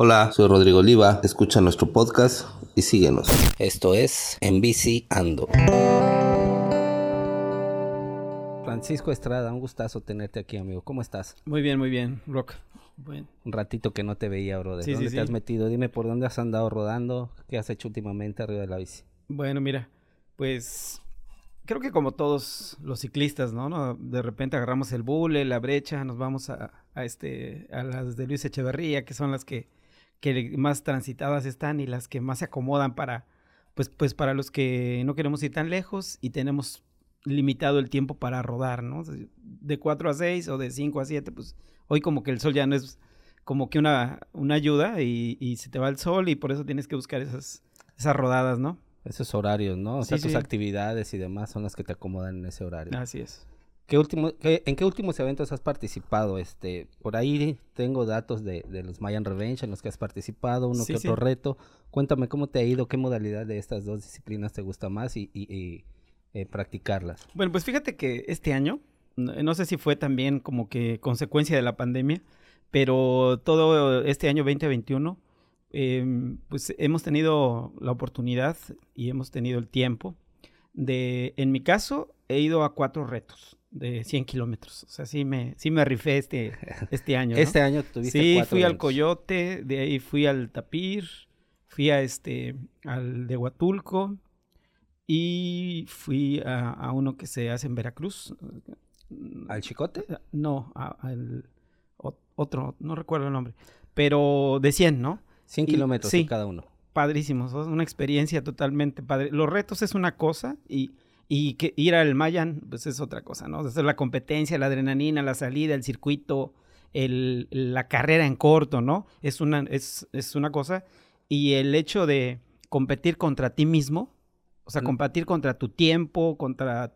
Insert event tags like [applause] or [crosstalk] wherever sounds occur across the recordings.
Hola, soy Rodrigo Oliva, escucha nuestro podcast y síguenos. Esto es En Bici Ando. Francisco Estrada, un gustazo tenerte aquí, amigo. ¿Cómo estás? Muy bien, muy bien, Rock. Un ratito que no te veía, bro. ¿De dónde te has metido? Dime por dónde has andado rodando, qué has hecho últimamente arriba de la bici. Bueno, mira, pues creo que como todos los ciclistas, ¿no? De repente agarramos el bule, la brecha, nos vamos a, este, a las de Luis Echeverría, que son las que, que más transitadas están y las que más se acomodan para, pues, pues para los que no queremos ir tan lejos y tenemos limitado el tiempo para rodar, ¿no? De 4 a 6 o de 5 a 7, pues hoy como que el sol ya no es como que una, una ayuda y, y se te va el sol y por eso tienes que buscar esas, esas rodadas, ¿no? Esos horarios, ¿no? O sea, tus actividades y demás son las que te acomodan en ese horario. Así es. ¿Qué último, ¿En qué últimos eventos has participado? Este, por ahí tengo datos de, de los Mayan Revenge en los que has participado, uno que otro reto. Cuéntame cómo te ha ido, qué modalidad de estas dos disciplinas te gusta más y, y, eh, practicarlas. Bueno, pues fíjate que este año, no sé si fue también como que consecuencia de la pandemia, pero todo este año 2021 Em, pues hemos tenido la oportunidad y hemos tenido el tiempo de, en mi caso, he ido a cuatro retos de 100 kilómetros. O sea, sí me, sí me rifé este, [laughs] este año. Este año tuviste Sí, fui al Coyote, de ahí fui al Tapir, fui a este, al de Huatulco y fui a, uno que se hace en Veracruz. ¿Al Chicote? No, al otro, no recuerdo el nombre, pero de 100, ¿no? 100 kilómetros sí, cada uno. Padrísimos, es una experiencia totalmente padre. Los retos es una cosa y, y que ir al Mayan pues es otra cosa, ¿no? Es la competencia, la adrenalina, la salida, el circuito, el, la carrera en corto, ¿no? Es una, es, es una cosa. Y el hecho de competir contra ti mismo, o sea, competir contra tu tiempo, contra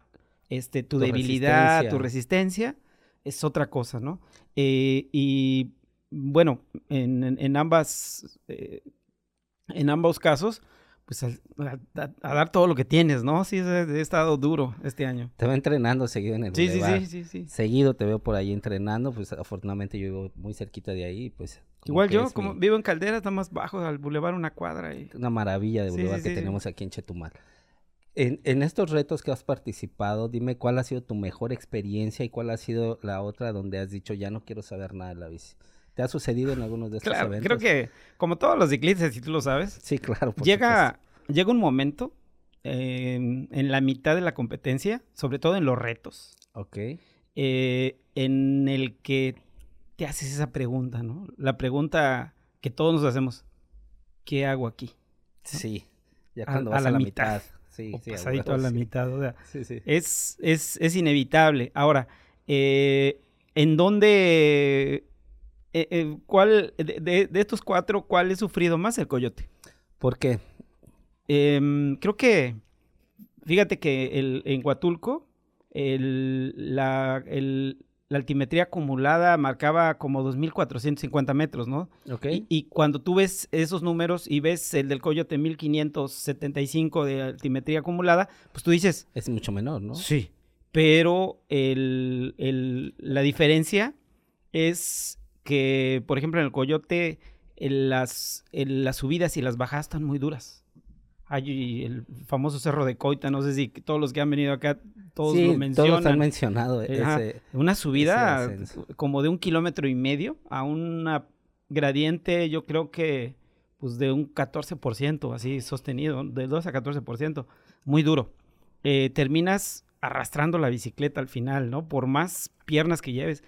este, tu, debilidad, tu resistencia, es otra cosa, ¿no? Eh, y bueno, en, ambas, eh, en ambos casos, pues a, dar todo lo que tienes, ¿no? Sí, he, estado duro este año. Te veo entrenando seguido en el sí, sí, sí, sí, sí, Seguido te veo por ahí entrenando, pues afortunadamente yo vivo muy cerquita de ahí, pues... Igual yo, como vivo en Caldera, está más bajo al bulevar una cuadra. Y... Una maravilla de bulevar que tenemos aquí en Chetumal. En, en, estos retos que has participado, dime cuál ha sido tu mejor experiencia y cuál ha sido la otra donde has dicho ya no quiero saber nada de la bici. ¿Te ha sucedido en algunos de estos claro, eventos? Creo que, como todos los ciclistas, si tú lo sabes. Sí, claro. llega, llega un momento en la mitad de la competencia, sobre todo en los retos. Ok. Eh, en el que te haces esa pregunta, ¿no? La pregunta que todos nos hacemos: ¿qué hago aquí? Sí. Ya cuando a, vas a, la, mitad. Sí, sí, pasadito a, la mitad. O sea, sí, sí. Es, es, es inevitable. Ahora, eh, ¿en dónde eh, eh, ¿cuál, de, estos cuatro, cuál he sufrido más? El coyote. ¿Por qué? Em, creo que, fíjate que el, en Huatulco, la, altimetría acumulada marcaba como 2.450 metros, ¿no? Ok. Y, cuando tú ves esos números y ves el del Coyote 1.575 de altimetría acumulada, pues tú dices... Es mucho menor, ¿no? Sí. Pero la diferencia es que, por ejemplo, en el Coyote, las, las subidas y las bajadas están muy duras. Hay el famoso Cerro de Coita, no sé si todos los que han venido acá, todos lo mencionan. Todos han mencionado ese, Una subida como de un kilómetro y medio a una gradiente, yo creo que pues de un 14%, así sostenido, de 2 a 14%, muy duro. Eh, terminas arrastrando la bicicleta al final, ¿no? Por más piernas que lleves.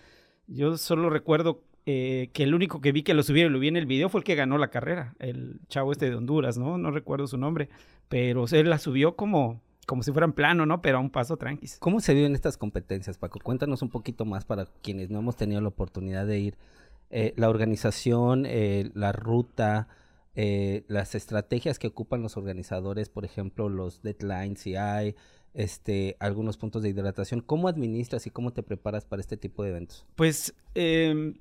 Yo solo recuerdo eh, que el único que vi que lo subieron y lo vi en el video fue el que ganó la carrera, el chavo este de Honduras, ¿no? No recuerdo su nombre, pero él la subió como, como si fuera en plano, ¿no? Pero a un paso tranqui. ¿Cómo se viven estas competencias, Paco? Cuéntanos un poquito más para quienes no hemos tenido la oportunidad de ir. Eh, la organización, eh, la ruta, las estrategias que ocupan los organizadores, por ejemplo, los deadlines, si hay, este, algunos puntos de hidratación. ¿Cómo administras y cómo te preparas para este tipo de eventos? Pues eh,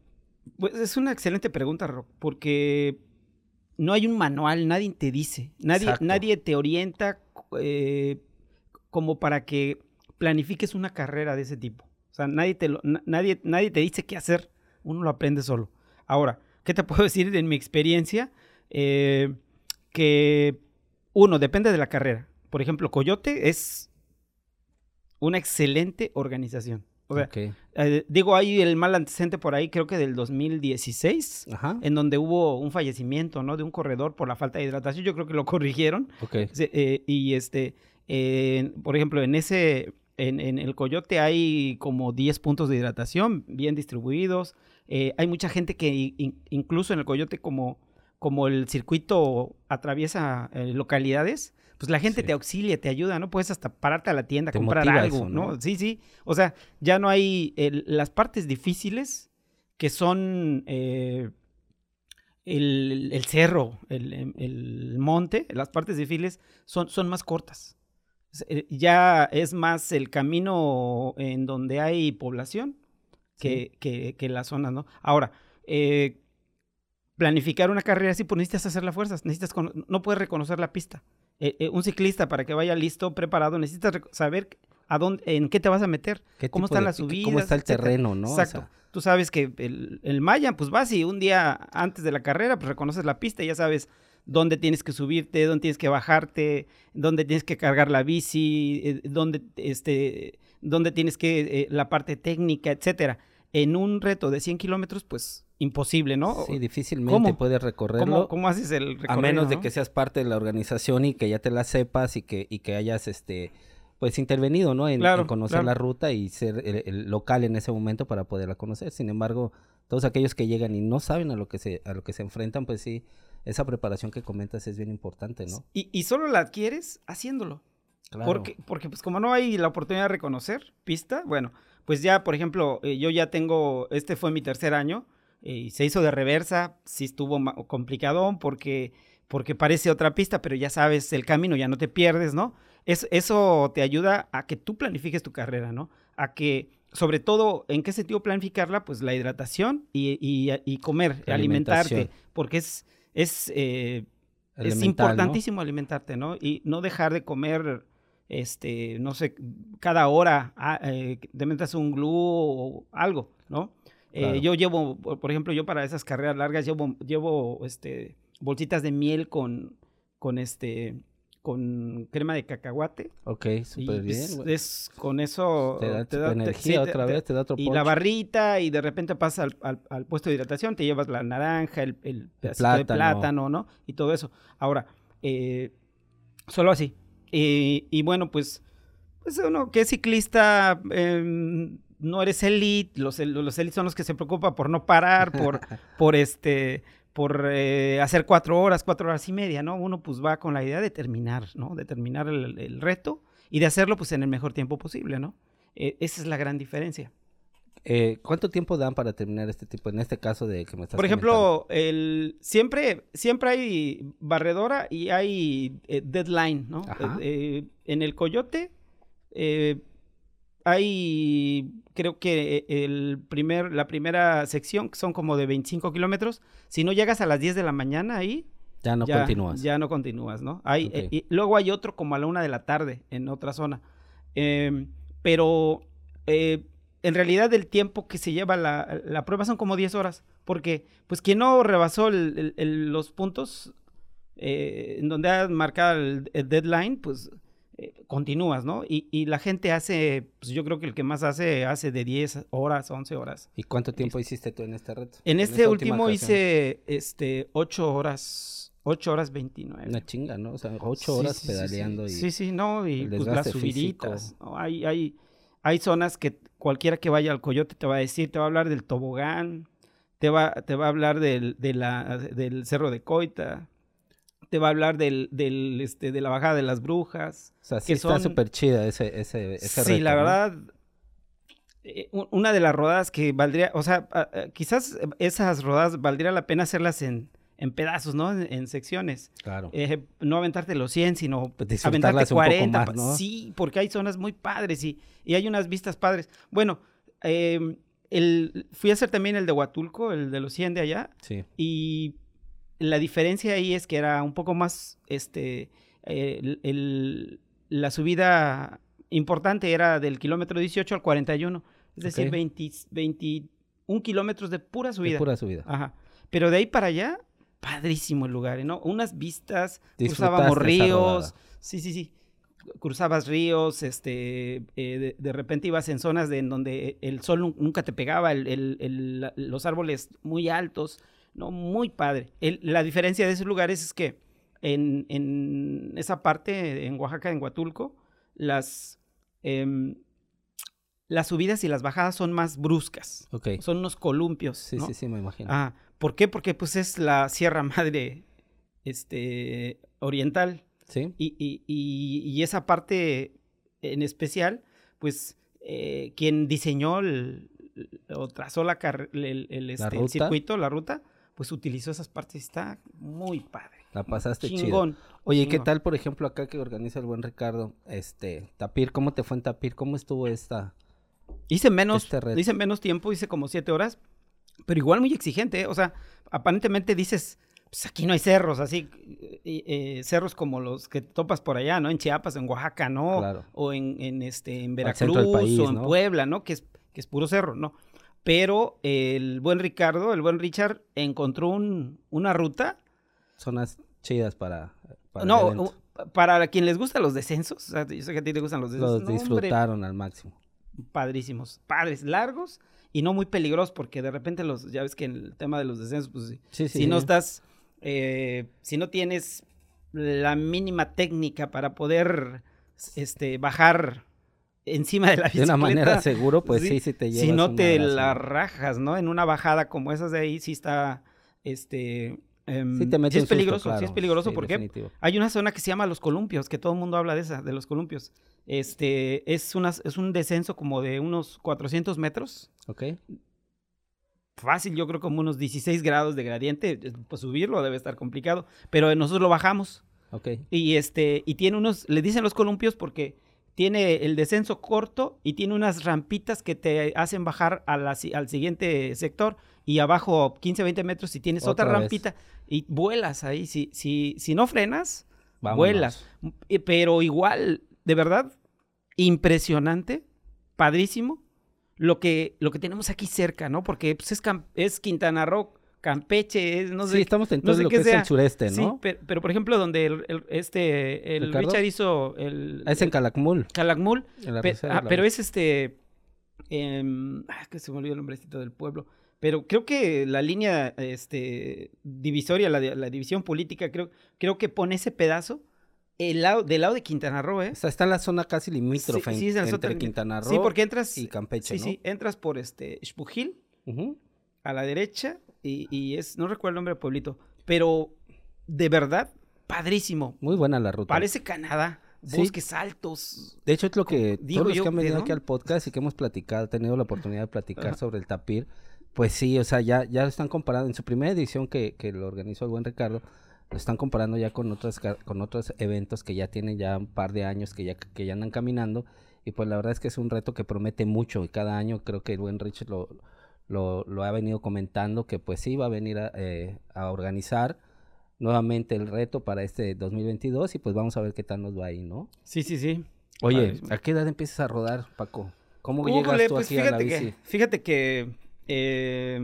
pues es una excelente pregunta, Rock, porque no hay un manual, nadie te dice, nadie, nadie te orienta eh, como para que planifiques una carrera de ese tipo. O sea, nadie te, nadie, nadie te dice qué hacer, uno lo aprende solo. Ahora, ¿qué te [laughs] puedo decir de mi experiencia? Eh, que uno, depende de la carrera. Por ejemplo, Coyote es una excelente organización. O sea, eh, digo, hay el mal antecedente por ahí, creo que del 2016, en donde hubo un fallecimiento, ¿no? De un corredor por la falta de hidratación. Yo creo que lo [laughs] corrigieron. Eh, y este, por ejemplo, en ese, en, el Coyote hay como 10 puntos de hidratación bien distribuidos. Eh, hay mucha gente que incluso en el Coyote como, como el circuito atraviesa localidades, pues la gente te auxilia, te ayuda, ¿no? Puedes hasta pararte a la tienda, a comprar algo, ¿no? Sí, sí. O sea, ya no hay las partes difíciles que son eh, el, cerro, el, monte, las partes difíciles son, son más cortas. Eh, ya es más el camino en donde hay población que, que, la zona, ¿no? Ahora, eh, planificar una carrera así, pues necesitas hacer las fuerzas, necesitas, no puedes reconocer la pista. Eh, eh, un ciclista para que vaya listo, preparado, necesitas saber a dónde, en qué te vas a meter, cómo están las subidas. Cómo está el terreno, ¿no? Exacto. Tú sabes que el, el Maya, pues vas y un día antes de la carrera, pues reconoces la pista y ya sabes dónde tienes que subirte, dónde tienes que bajarte, dónde tienes que cargar la bici, eh, dónde, este, dónde tienes que, la parte técnica, etcétera. En un reto de 100 kilómetros, pues imposible, ¿no? Sí, difícilmente puedes recorrerlo. ¿Cómo, haces el recorrido? A menos de que seas parte de la organización y que ya te la sepas y que, y que hayas este pues intervenido, ¿no? En, conocer la ruta y ser el, local en ese momento para poderla conocer. Sin embargo, todos aquellos que llegan y no saben a lo que se, a lo que se enfrentan, pues sí, esa preparación que comentas es bien importante, ¿no? Y, y solo la adquieres haciéndolo. Claro. Porque, porque pues como no hay la oportunidad de reconocer pista, bueno, pues ya, por ejemplo, eh, yo ya tengo, este fue mi tercer año, y se hizo de reversa, sí estuvo complicado porque, porque parece otra pista, pero ya sabes el camino, ya no te pierdes, ¿no? Es, eso te ayuda a que tú planifiques tu carrera, ¿no? A que, sobre todo, ¿en qué sentido planificarla? Pues la hidratación y, y, comer, alimentarte, porque es, es, eh, es importantísimo alimentarte, ¿no? Y no dejar de comer este, no sé, cada hora ah, eh, te metas un glú o algo, ¿no? Eh, yo llevo, por ejemplo, yo para esas carreras largas llevo, llevo este, bolsitas de miel con, con este con crema de cacahuate. Ok, súper bien. Es, con eso... Te da, energía otra vez, te da otro Y la barrita, y de repente pasas al, al, puesto de hidratación, te llevas la naranja, el, el plátano. de plátano, ¿no? Y todo eso. Ahora, eh, solo así. y bueno, pues, pues uno que es ciclista, eh, no eres elite, los, los elite son los que se preocupan por no parar, por, [laughs] por este, por eh, hacer cuatro horas, cuatro horas y media, ¿no? Uno pues va con la idea de terminar, ¿no? De terminar el, reto y de hacerlo pues en el mejor tiempo posible, ¿no? Eh, esa es la gran diferencia. Eh, ¿Cuánto tiempo dan para terminar este tipo, en este caso de que me estás Por ejemplo, el, siempre, siempre hay barredora y hay deadline, ¿no? en el Coyote hay, creo que el primer, la primera sección, que son como de 25 kilómetros, si no llegas a las 10 de la mañana ahí... Ya no continúas. Ya no continúas, ¿no? Hay, eh, y luego hay otro como a la una de la tarde en otra zona. Em, pero eh, en realidad el tiempo que se lleva la, la, prueba son como 10 horas, porque pues quien no rebasó los puntos eh, en donde ha marcado el deadline, pues eh, continúas, ¿no? Y, la gente hace, pues yo creo que el que más hace, hace de 10 horas, 11 horas. ¿Y cuánto tiempo hiciste tú en este reto? En, este último hice, este, 8 horas, 8 horas 29. Una chinga, ¿no? O sea, 8 horas pedaleando sí, y... Sí, sí, no, y pues las subiditas, Hay, hay, hay zonas que cualquiera que vaya al Coyote te va a decir, te va a hablar del tobogán, te va, te va a hablar del, de la, del Cerro de Coita, te va a hablar del, del, este, de la bajada de las brujas. O sea, sí está súper chida ese, ese, ese Sí, la verdad, eh, una de las rodadas que valdría, o sea, quizás esas rodadas valdría la pena hacerlas en, en pedazos, ¿no? En, secciones. Claro. Eh, no aventarte los 100, sino pues aventarte 40. ¿no? Sí, porque hay zonas muy padres y, y hay unas vistas padres. Bueno, eh, el, fui a hacer también el de Huatulco, el de los 100 de allá. Sí. Y la diferencia ahí es que era un poco más, este, el, la subida importante era del kilómetro 18 al 41, es decir, 20, 21 kilómetros de pura subida. De pura subida. Ajá. Pero de ahí para allá, padrísimo el lugar, ¿eh? ¿no? Unas vistas, cruzábamos ríos. Sí, sí, sí. Cruzabas ríos, este, eh, de, de repente ibas en zonas de, en donde el sol nu- nunca te pegaba, el- el- el- la- los árboles muy altos, ¿no? Muy padre. El- la diferencia de esos lugares es que en, en esa parte, en Oaxaca, en Huatulco, las, em, las subidas y las bajadas son más bruscas. Son unos columpios. Sí, ¿no? sí, sí, me imagino. Ah, ¿por qué? Porque pues es la Sierra Madre este, oriental. ¿Sí? Y, y- y- y esa parte en especial, pues eh, quien diseñó el- o trazó la el, el, este, el circuito, la ruta, pues utilizó esas partes. Está muy padre. La pasaste chido. Chingón. Oye, ¿qué tal, por ejemplo, acá que organiza el buen Ricardo? Este, Tapir, ¿cómo te fue en Tapir? ¿Cómo estuvo esta? Hice menos, Este hice menos tiempo, hice como siete horas, pero igual muy exigente, ¿eh? O sea, aparentemente dices, pues aquí no hay cerros, así, eh, eh, cerros como los que topas por allá, ¿no? En Chiapas, en Oaxaca, ¿no? Claro. O en, en, este, en Veracruz, país, o en ¿no? Puebla, ¿no? Que es, que es puro cerro, ¿no? Pero el buen Ricardo, el buen Richard, encontró un- una ruta Zonas chidas para, para no, para quien les gustan los descensos, o sea, yo sé que a ti te gustan los descensos. Los no, hombre, disfrutaron al máximo. padrísimos, padres, largos y no muy peligrosos porque de repente los, ya ves que en el tema de los descensos, pues si- Sí, sí. si no estás, eh, si no tienes la mínima técnica para poder, este, bajar encima de la de bicicleta. una manera seguro, pues sí, sí, sí te llevas si no te la rajas, ¿no? En una bajada como esas de ahí, sí está, este... em, Sí te mete sí es susto, peligroso, sí es peligroso Sí, porque definitivo. hay una zona que se llama Los Columpios, que todo el mundo habla de esa, de los columpios. Este, es, una, es un descenso como de unos 400 metros. Ok. Fácil, yo creo como unos 16 grados de gradiente. Pues subirlo debe estar complicado. Pero nosotros lo bajamos. Ok. Y este, y tiene unos, le dicen los columpios porque tiene el descenso corto y tiene unas rampitas que te hacen bajar a la si- al siguiente sector. Y abajo 15, 20 metros y tienes otra, rampita y vuelas ahí. Si, si, si no frenas, Vámonos. vuelas. Pero igual, de verdad, impresionante, padrísimo, lo que, lo que tenemos aquí cerca, ¿no? Porque pues, es, es Quintana Roo, Campeche, es, no sé. sí, estamos en no todo sé lo que es sea. el sureste, Sí, ¿no? pero, pero, por ejemplo, donde el, el- este, el ¿Ricardo? Richard hizo el, Ah, es en Calakmul. Calakmul, pe- ah, pero es este, ah, que se me olvidó el nombrecito del pueblo. Pero creo que la línea este, divisoria, la, la división política, creo, creo que pone ese pedazo el lado, del lado de Quintana Roo, ¿eh? O sea, está en la zona casi limítrofe Sí, sí, es en entre Quintana Roo Sí, porque entras. y Campeche, sí, ¿no? sí, entras por este Xpujil a la derecha y, y es, no recuerdo el nombre del pueblito, pero de verdad, padrísimo. Muy buena la ruta. Parece Canadá, Sí. bosques altos. De hecho, es lo que Digo todos los yo, que han ¿de venido aquí al podcast y que hemos platicado, tenido la oportunidad de platicar Ajá. sobre el tapir, pues sí, o sea, ya, ya lo están comparando. En su primera edición que, que lo organizó el buen Ricardo, lo están comparando ya con otras con otros eventos que ya tienen ya un par de años que ya, que ya andan caminando. Y pues la verdad es que es un reto que promete mucho. Y cada año creo que el buen Rich lo, lo, lo ha venido comentando que pues sí va a venir a, eh, a organizar nuevamente el reto para este 2022 y pues vamos a ver qué tal nos va ahí, ¿no? Sí, sí, sí. Oye. ¿a qué edad empiezas a rodar, Paco? ¿Cómo llegas tú pues aquí a la bici? que, fíjate que eh,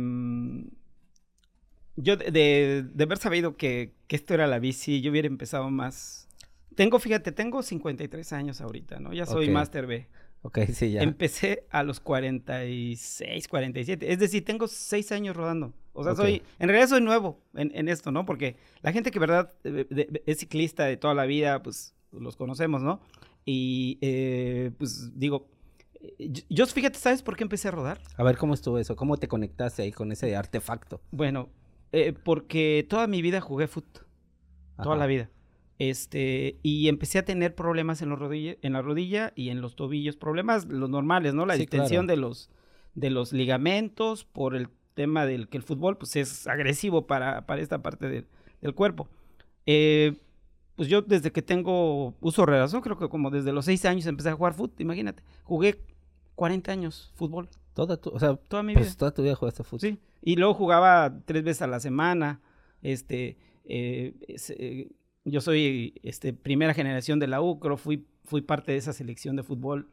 yo de, de- de haber sabido que, que esto era la bici, yo hubiera empezado más. Tengo, fíjate, tengo 53 años ahorita, ¿no? Ya soy. Master B. Ok, sí, ya. Empecé a los 46, 47. Es decir, tengo 6 años rodando. O sea, soy, en realidad soy nuevo en, en esto, ¿no? Porque la gente que, verdad, de- de- es ciclista de toda la vida, pues los conocemos, ¿no? Y, eh, pues digo, yo, fíjate, ¿sabes por qué empecé a rodar? A ver, ¿cómo estuvo eso? ¿Cómo te conectaste ahí con ese artefacto? Bueno, eh, porque toda mi vida jugué foot. Toda la vida. Este, y empecé a tener problemas en, los rodilla, en la rodilla y en los tobillos, problemas los normales, ¿no? La Sí, distensión claro. de los de los ligamentos por el tema del que el fútbol pues es agresivo para, para esta parte del, del cuerpo. Eh, pues yo desde que tengo uso de razón, creo que como desde los seis años empecé a jugar fútbol, imagínate. Jugué 40 años fútbol, Toda tu, o sea, toda mi vida. pues toda tu vida jugaste fútbol. Sí, y luego jugaba tres veces a la semana. Este, eh, eh, yo soy este, primera generación de la UCRO, fui, fui parte de esa selección de fútbol,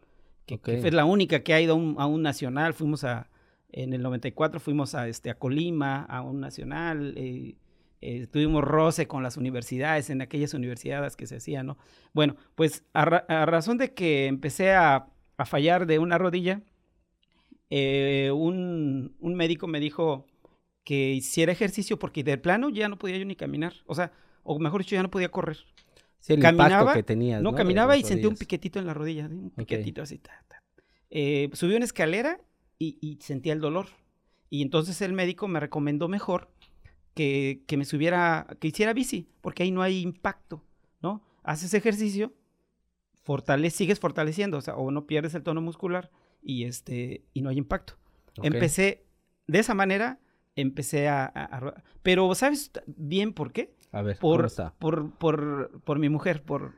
que, fue la única que ha ido a un, a un nacional. Fuimos a, En el 94 fuimos a, este, a Colima, a un nacional. Eh, eh, tuvimos roce con las universidades, en aquellas universidades que se hacían, ¿no? Bueno, pues a, razón de que empecé a, fallar de una rodilla, eh, un, médico me dijo que hiciera ejercicio porque de plano ya no podía yo ni caminar, o sea, o mejor dicho, ya no podía correr. Sí, el caminaba, que tenías, ¿no? caminaba y sentí un piquetito en la rodilla, un piquetito así. Eh, subí una escalera y, y sentía el dolor. Y entonces el médico me recomendó mejor que, me subiera, que hiciera bici, porque ahí no hay impacto, ¿no? Haces ejercicio, sigues fortaleciendo, o sea, o no pierdes el tono muscular y, este, y no hay impacto. Empecé, de esa manera, empecé a, Pero, ¿sabes bien por qué? A ver, por, Por, por, por mi mujer, por...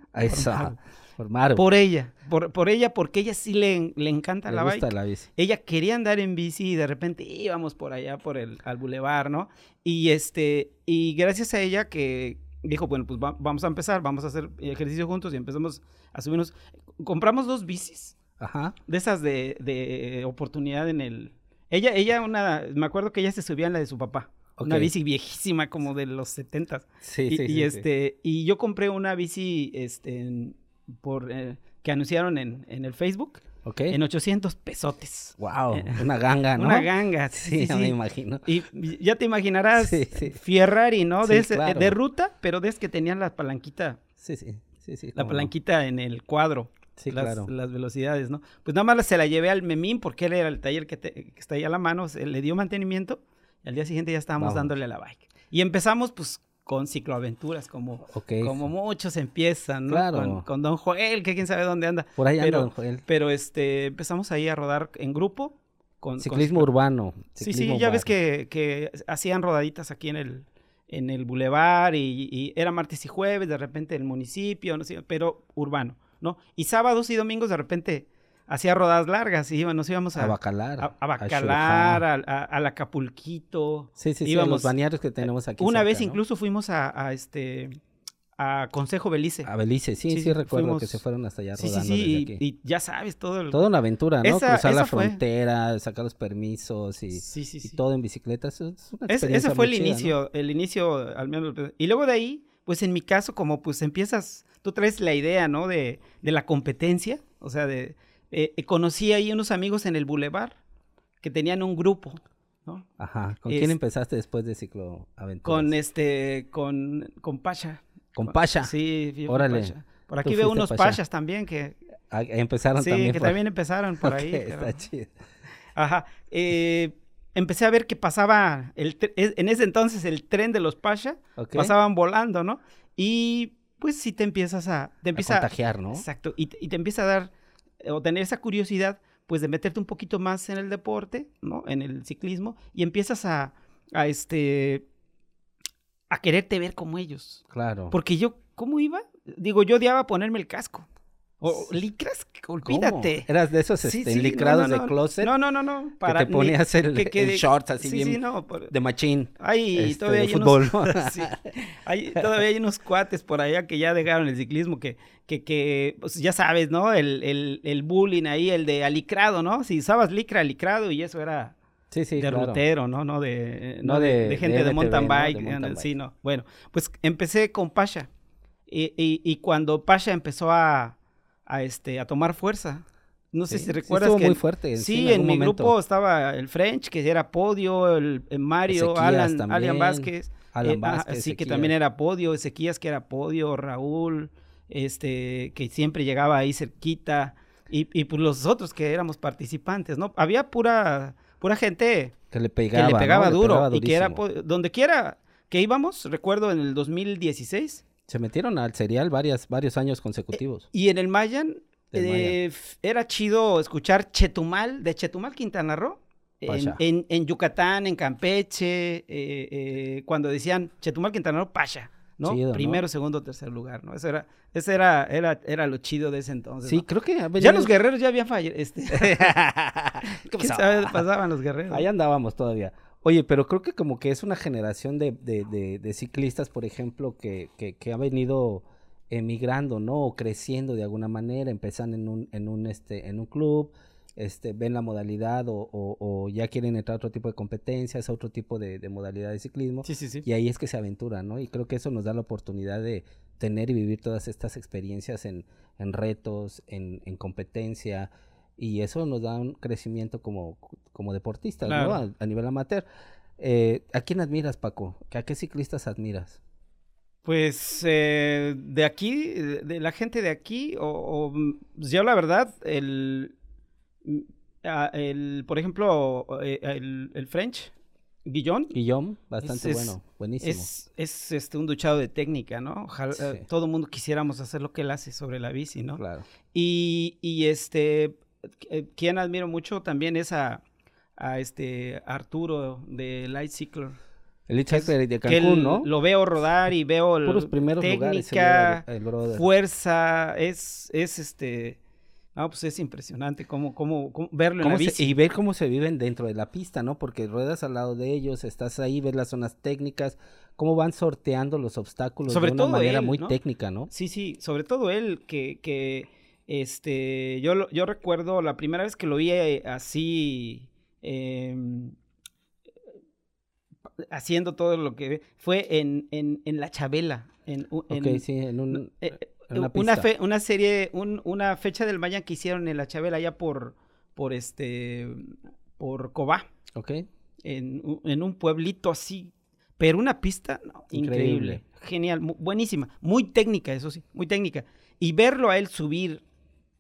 Por Por ella, por, por ella, porque ella sí le, le encanta la, bike. la bici. Ella quería andar en bici y de repente íbamos por allá, por el, al bulevar, ¿no? Y este, y gracias a ella que dijo, bueno, pues vamos a empezar, vamos a hacer ejercicio juntos y empezamos a subirnos. Compramos dos bicis. Ajá. De esas de, de oportunidad en el... Ella, ella, una, me acuerdo que ella se subía en la de su papá. Una bici viejísima, como de los setentas. Sí, y, sí, y este, y yo compré una bici, este, en, por, eh, que anunciaron en, en el Facebook. Okay. En 800 pesotes. Wow, eh, una ganga, ¿no? Una ganga, sí, sí, me imagino. Y ya te imaginarás Ferrari, ¿no? De, de, ruta, pero de que tenían la palanquita. Sí, sí, sí, sí. La palanquita en el cuadro. Sí, las, claro. Las velocidades, ¿no? Pues nada más se la llevé al Memín porque él era el taller que, que está ahí a la mano, se le dio mantenimiento y al día siguiente ya estábamos dándole a la bike. Y empezamos, pues, con cicloaventuras, como, como muchos empiezan, ¿no? Claro. Con, Don Joel, que quién sabe dónde anda. Por ahí anda Don Joel. Pero este, empezamos ahí a rodar en grupo. Con, ciclismo urbano. sí, sí, ya ves que, que, hacían rodaditas aquí en el, en el bulevar y, y, era martes y jueves, de repente en el municipio, no sé, pero urbano, ¿no? Y sábados y domingos de repente hacía rodadas largas y nos íbamos a... A Bacalar. A, Bacalar, a, al Acapulquito. Sí, sí, íbamos, sí, los bañarios que tenemos aquí. Una vez incluso fuimos a, este... A Consejo Belice. A Belice, sí, sí, recuerdo que se fueron hasta allá rodando. Sí, sí, sí, y, ya sabes, todo el... Toda una aventura, ¿no? Cruzar la frontera, sacar los permisos y, sí, sí, y todo en bicicleta. es una experiencia Ese fue el inicio, el inicio, al menos. Y luego de ahí, pues en mi caso, como pues empiezas, tú traes la idea, ¿no? De, de la competencia, o sea, de, eh, eh, conocí ahí unos amigos en el Boulevard que tenían un grupo, ¿no? Ajá. ¿Con quién empezaste después de Cicloaventuras? Con este, con, con Pasha. ¿Con Pasha? Sí, Órale. Por aquí veo unos Pachas también que... Ah, empezaron también. Sí, que también empezaron por [laughs] ahí. Está chido. Ajá. Eh, empecé a ver que pasaba, el en ese entonces el tren de los Pasha, pasaban volando, ¿no? Y pues sí te empiezas a... Te empieza a contagiar, ¿no? Exacto. Y, y te empieza a dar eh, o tener esa curiosidad, pues de meterte un poquito más en el deporte, ¿no? En el ciclismo, y empiezas a, a este, a quererte ver como ellos. Claro. Porque yo, ¿cómo iba? Digo, yo odiaba ponerme el casco. O licras, olvídate. ¿Eras de esos este, licrados de closet? No, no, no, no. Para, que te ponías el, shorts así bien de machín. Hay este, todavía hay fútbol. [laughs] Unos, hay, todavía hay unos cuates por allá que ya dejaron el ciclismo que, que, que pues ya sabes, ¿no? El, el, el bullying ahí, el de alicrado, ¿no? Si usabas licra, alicrado y eso era... Sí, sí, de rutero, ¿no? No de, no de, gente de, mountain bike. Sí, no. Bueno, pues empecé con Pasha. Y, y, y cuando Pasha empezó a, a, este, a tomar fuerza. No sé si recuerdas que... muy fuerte. Sí, en, mi grupo estaba el French, que era podio, el, Mario, Alan, Alan Vázquez. Alan eh, Vázquez, sí, que también era podio, Ezequías que era podio, Raúl, este, que siempre llegaba ahí cerquita, y, y pues los otros que éramos participantes, ¿no? Había pura, pura gente que le pegaba, que le pegaba duro, y que era, donde quiera que íbamos, recuerdo en el 2016, se metieron al serial varias, varios años consecutivos. y en el Mayan, eh, era chido escuchar Chetumal, de Chetumal, Quintana Roo. En, en, Yucatán, en Campeche, eh, eh, cuando decían Chetumal, Quintana Roo, Pasha. ¿no? Primero, segundo, tercer lugar, ¿no? Eso era, ese era, era, era lo chido de ese entonces. Sí, creo que ya los guerreros ya habían fallado. Este... [laughs] ¿Qué pasaban los guerreros? Ahí andábamos todavía. Oye, pero creo que como que es una generación de, de, de, ciclistas, por ejemplo, que, que, que, ha venido emigrando, ¿no? O creciendo de alguna manera, empezando en un, en un, este, en un club, este, ven la modalidad o, ya quieren entrar a otro tipo de competencias, a otro tipo de, modalidad de ciclismo. Sí, sí, sí. Y ahí es que se aventura, ¿no? Y creo que eso nos da la oportunidad de tener y vivir todas estas experiencias en, en retos, en, en competencia, y eso nos da un crecimiento como, como deportistas, ¿no? A, nivel amateur. Eh, ¿A quién admiras, Paco? ¿A qué ciclistas admiras? Pues eh, de aquí, de la gente de aquí, o, pues, yo la verdad, el, el por ejemplo, eh, el, el, French, Guillón. Guillón, bastante bueno, buenísimo. Es, es, este, un duchado de técnica, ¿no? Ojalá todo el mundo quisiéramos hacer lo que él hace sobre la bici, ¿no? Claro. Y, y este, quien admiro mucho también es a, a este Arturo de Light Cycler el Cycler de Cancún, ¿no? Lo veo rodar y veo Puros primeros técnica, fuerza, es, es este... No, pues es impresionante cómo, cómo, verlo en la bici. y ver cómo se viven dentro de la pista, ¿no? Porque ruedas al lado de ellos, estás ahí, ves las zonas técnicas, cómo van sorteando los obstáculos sobre de una manera muy técnica, ¿no? Sí, sí, sobre todo él, que, que este, yo, yo recuerdo la primera vez que lo vi eh, así, eh, haciendo todo lo que fue en, en, en La Chabela. En, en, sí, en, un, eh, una, una, serie, una fecha del Mayan que hicieron en La Chabela allá por, por este, por Cobá. Ok. En, en un pueblito así, pero una pista increíble. Genial, buenísima, muy técnica, eso sí, muy técnica. Y verlo a él subir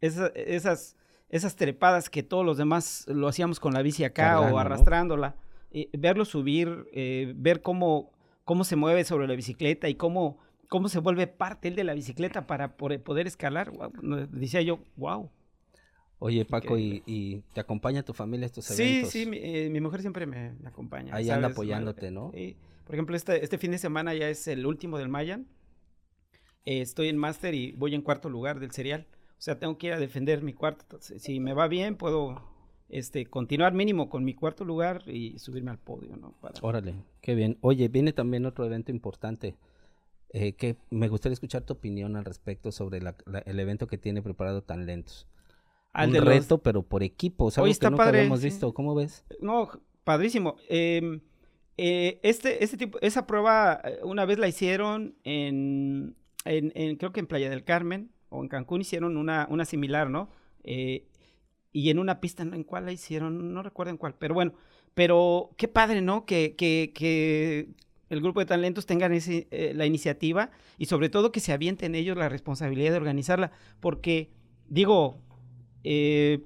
esas, esas trepadas que todos los demás lo hacíamos con la bici acá o arrastrándola. Eh, verlo subir, eh, ver cómo, cómo se mueve sobre la bicicleta y cómo, cómo se vuelve parte él de la bicicleta para poder escalar. decía yo, wow. Oye, Paco, ¿y, te acompaña tu familia a estos eventos? Sí, sí, eh, mi, mujer siempre me, acompaña. Ahí anda apoyándote, ¿no? Por ejemplo, este, este fin de semana ya es el último del Mayan. estoy en máster y voy en cuarto lugar del serial. O sea, tengo que ir a defender mi cuarto. si me va bien, puedo este, continuar mínimo con mi cuarto lugar y subirme al podio, ¿no? Órale, qué bien. Oye, viene también otro evento importante. Eh, que me gustaría escuchar tu opinión al respecto sobre el evento que tiene preparado tan lentos. Al Un reto, pero por equipo, ¿sabes? está que nunca padre, habíamos visto. ¿Cómo ves? No, padrísimo. Em, eh, este, este tipo, esa prueba eh, una vez la hicieron en, en, creo que en Playa del Carmen o en Cancún hicieron una, una similar, ¿no? Eh, y en una pista, ¿en cuál la hicieron? No recuerdo en cuál, pero bueno, pero qué padre, ¿no? Que, que, que el grupo de talentos tengan eh, la iniciativa y sobre todo que se avienten ellos la responsabilidad de organizarla, porque digo, eh,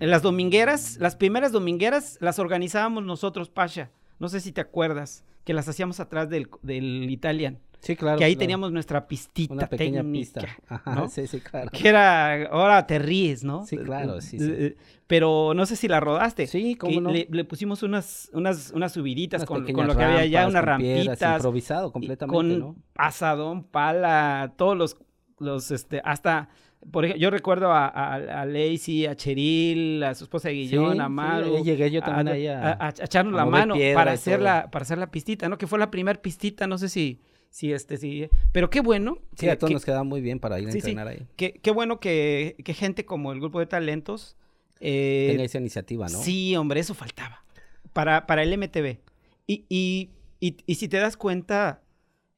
en las domingueras, las primeras domingueras las organizábamos nosotros, Pasha, no sé si te acuerdas, que las hacíamos atrás del, del Italian. Sí, claro. Que ahí teníamos nuestra pistita Una pequeña pista. Ajá, sí, sí, claro. Que era, ahora te ríes, ¿no? Sí, claro, sí, sí. Pero no sé si la rodaste. Sí, cómo no. Le, pusimos unas, unas, unas subiditas con, con, lo que había allá, unas rampitas. improvisado completamente, con ¿no? asadón, pala, todos los, los, este, hasta... Por ejemplo, yo recuerdo a, a, a Lacey, a Cheryl, a su esposa Guillón, a Maru. Sí, llegué yo también a, a, echarnos la mano para hacer la, para hacer la pistita, ¿no? Que fue la primera pistita, no sé si, Sí, este, sí. Pero qué bueno. Sí, a todos nos queda muy bien para ir a entrenar ahí. Qué, qué bueno que, que, gente como el grupo de talentos... Eh, Tenga esa iniciativa, ¿no? Sí, hombre, eso faltaba. Para, para el MTV. Y, y, y, si te das cuenta,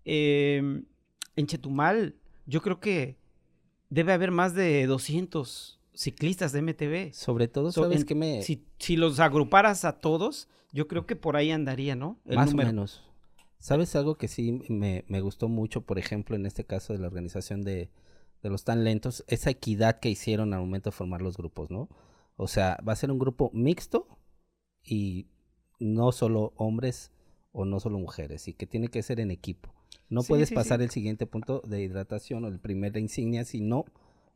em, en Chetumal, yo creo que debe haber más de 200 ciclistas de MTV. Sobre todo, ¿sabes que me...? Si, si, los agruparas a todos, yo creo que por ahí andaría, ¿no? más o menos. ¿Sabes algo que sí me, me, gustó mucho, por ejemplo, en este caso de la organización de, de los tan lentos? Esa equidad que hicieron al momento de formar los grupos, ¿no? O sea, va a ser un grupo mixto y no solo hombres o no solo mujeres, y que tiene que ser en equipo. No puedes pasar el siguiente punto de hidratación o el primer de insignia si no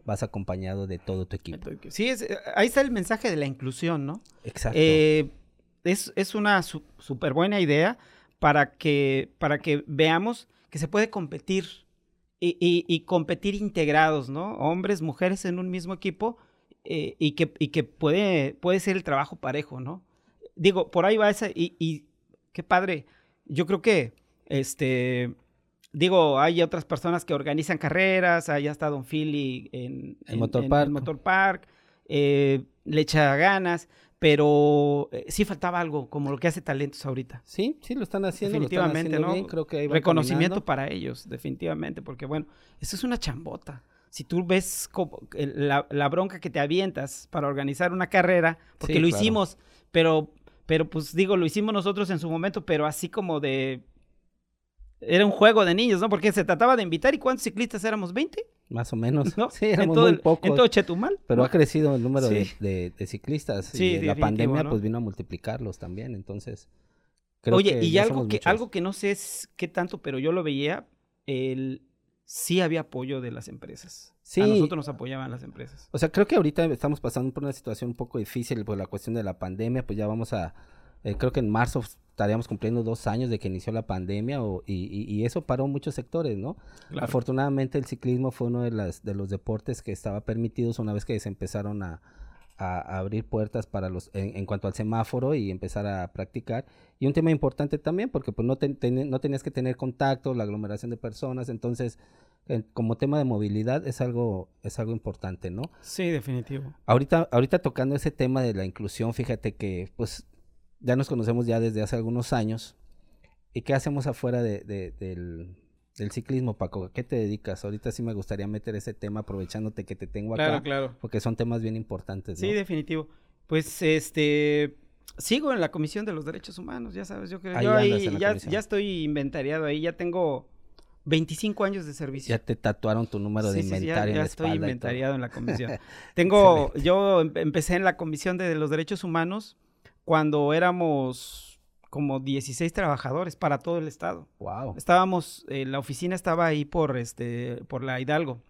vas acompañado de todo tu equipo. Sí, es, eh, ahí está el mensaje de la inclusión, ¿no? Exacto. Eh, es, es, una súper buena idea para que, para que veamos que se puede competir y, competir integrados, ¿no? Hombres, mujeres en un mismo equipo eh, y, que, que puede, puede ser el trabajo parejo, ¿no? Digo, por ahí va esa y, qué padre. Yo creo que, este, digo, hay otras personas que organizan carreras, ahí está Don Philly en, el Motor Park. Motor Park. Eh, le echa ganas, pero eh, sí faltaba algo, como lo que hace talentos ahorita. Sí, sí, lo están haciendo. Definitivamente, lo están haciendo ¿no? bien, creo que ahí Reconocimiento caminando. para ellos, definitivamente, porque bueno, eso es una chambota. Si tú ves como la, la bronca que te avientas para organizar una carrera, porque Sí, lo claro. hicimos, pero, pero pues digo, lo hicimos nosotros en su momento, pero así como de... Era un juego de niños, ¿no? Porque se trataba de invitar y ¿cuántos ciclistas éramos? ¿20? Más o menos. ¿No? Sí, en éramos todo, muy pocos. En todo Chetumal. Pero ha crecido el número de, Sí. de- de ciclistas Sí, y la pandemia ¿no? pues vino a multiplicarlos también, entonces creo Oye, que y algo que, muchos. algo que no sé es qué tanto, pero yo lo veía, el, sí había apoyo de las empresas. Sí. A nosotros nos apoyaban las empresas. O sea, creo que ahorita estamos pasando por una situación un poco difícil por la cuestión de la pandemia, pues ya vamos a, eh, creo que en marzo estaríamos cumpliendo dos años de que inició la pandemia o- y, y- y eso paró muchos sectores, ¿no? Claro. Afortunadamente el ciclismo fue uno de, las, de los deportes que estaba permitidos una vez que se empezaron a, a- abrir puertas para los en, en cuanto al semáforo y empezar a practicar. Y un tema importante también, porque pues no, ten- ten- no tenías que tener contacto, la aglomeración de personas, entonces como tema de movilidad es algo, es algo importante, ¿no? Sí, definitivo. Ahorita, ahorita tocando ese tema de la inclusión, fíjate que pues ya nos conocemos ya desde hace algunos años. ¿Y qué hacemos afuera de, de- del, del ciclismo, Paco? ¿A qué te dedicas? Ahorita sí me gustaría meter ese tema aprovechándote que te tengo acá, Claro, claro. porque son temas bien importantes, ¿no? Sí, definitivo. Pues este sigo en la Comisión de los Derechos Humanos, ya sabes, yo creo Ahí yo ahí ya, ya estoy inventariado ahí, ya tengo 25 años de servicio. Ya te tatuaron tu número de Sí, sí, sí, inventario ya, en ya la estoy inventariado en la comisión. [laughs] Tengo, yo em- empecé en la Comisión de los Derechos Humanos cuando éramos como 16 trabajadores para todo el estado. Wow. Estábamos, eh, la oficina estaba ahí por este, por la Hidalgo,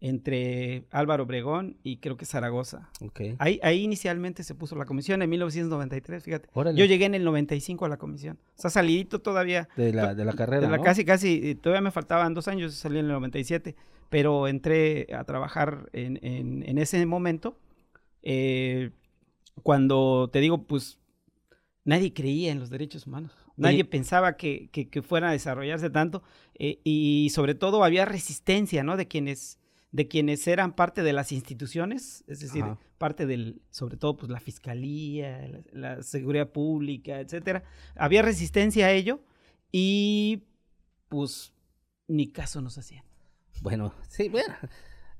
entre Álvaro Obregón y creo que Zaragoza. Ok. Ahí, ahí inicialmente se puso la comisión en 1993, fíjate. Órale. Yo llegué en el 95 a la comisión. O sea, salidito todavía. de la, de la carrera, De la ¿no? Casi, casi, eh, todavía me faltaban dos años, salí en el 97, pero entré a trabajar en, en- en ese momento. eh, cuando te digo, pues nadie creía en los derechos humanos. Nadie pensaba que, que, que fuera a desarrollarse tanto eh, y sobre todo había resistencia, ¿no? De quienes, de quienes eran parte de las instituciones, es decir, Ajá. parte del, sobre todo, pues la fiscalía, la, la seguridad pública, etcétera. Había resistencia a ello y, pues, ni caso nos hacían. Bueno, sí, bueno.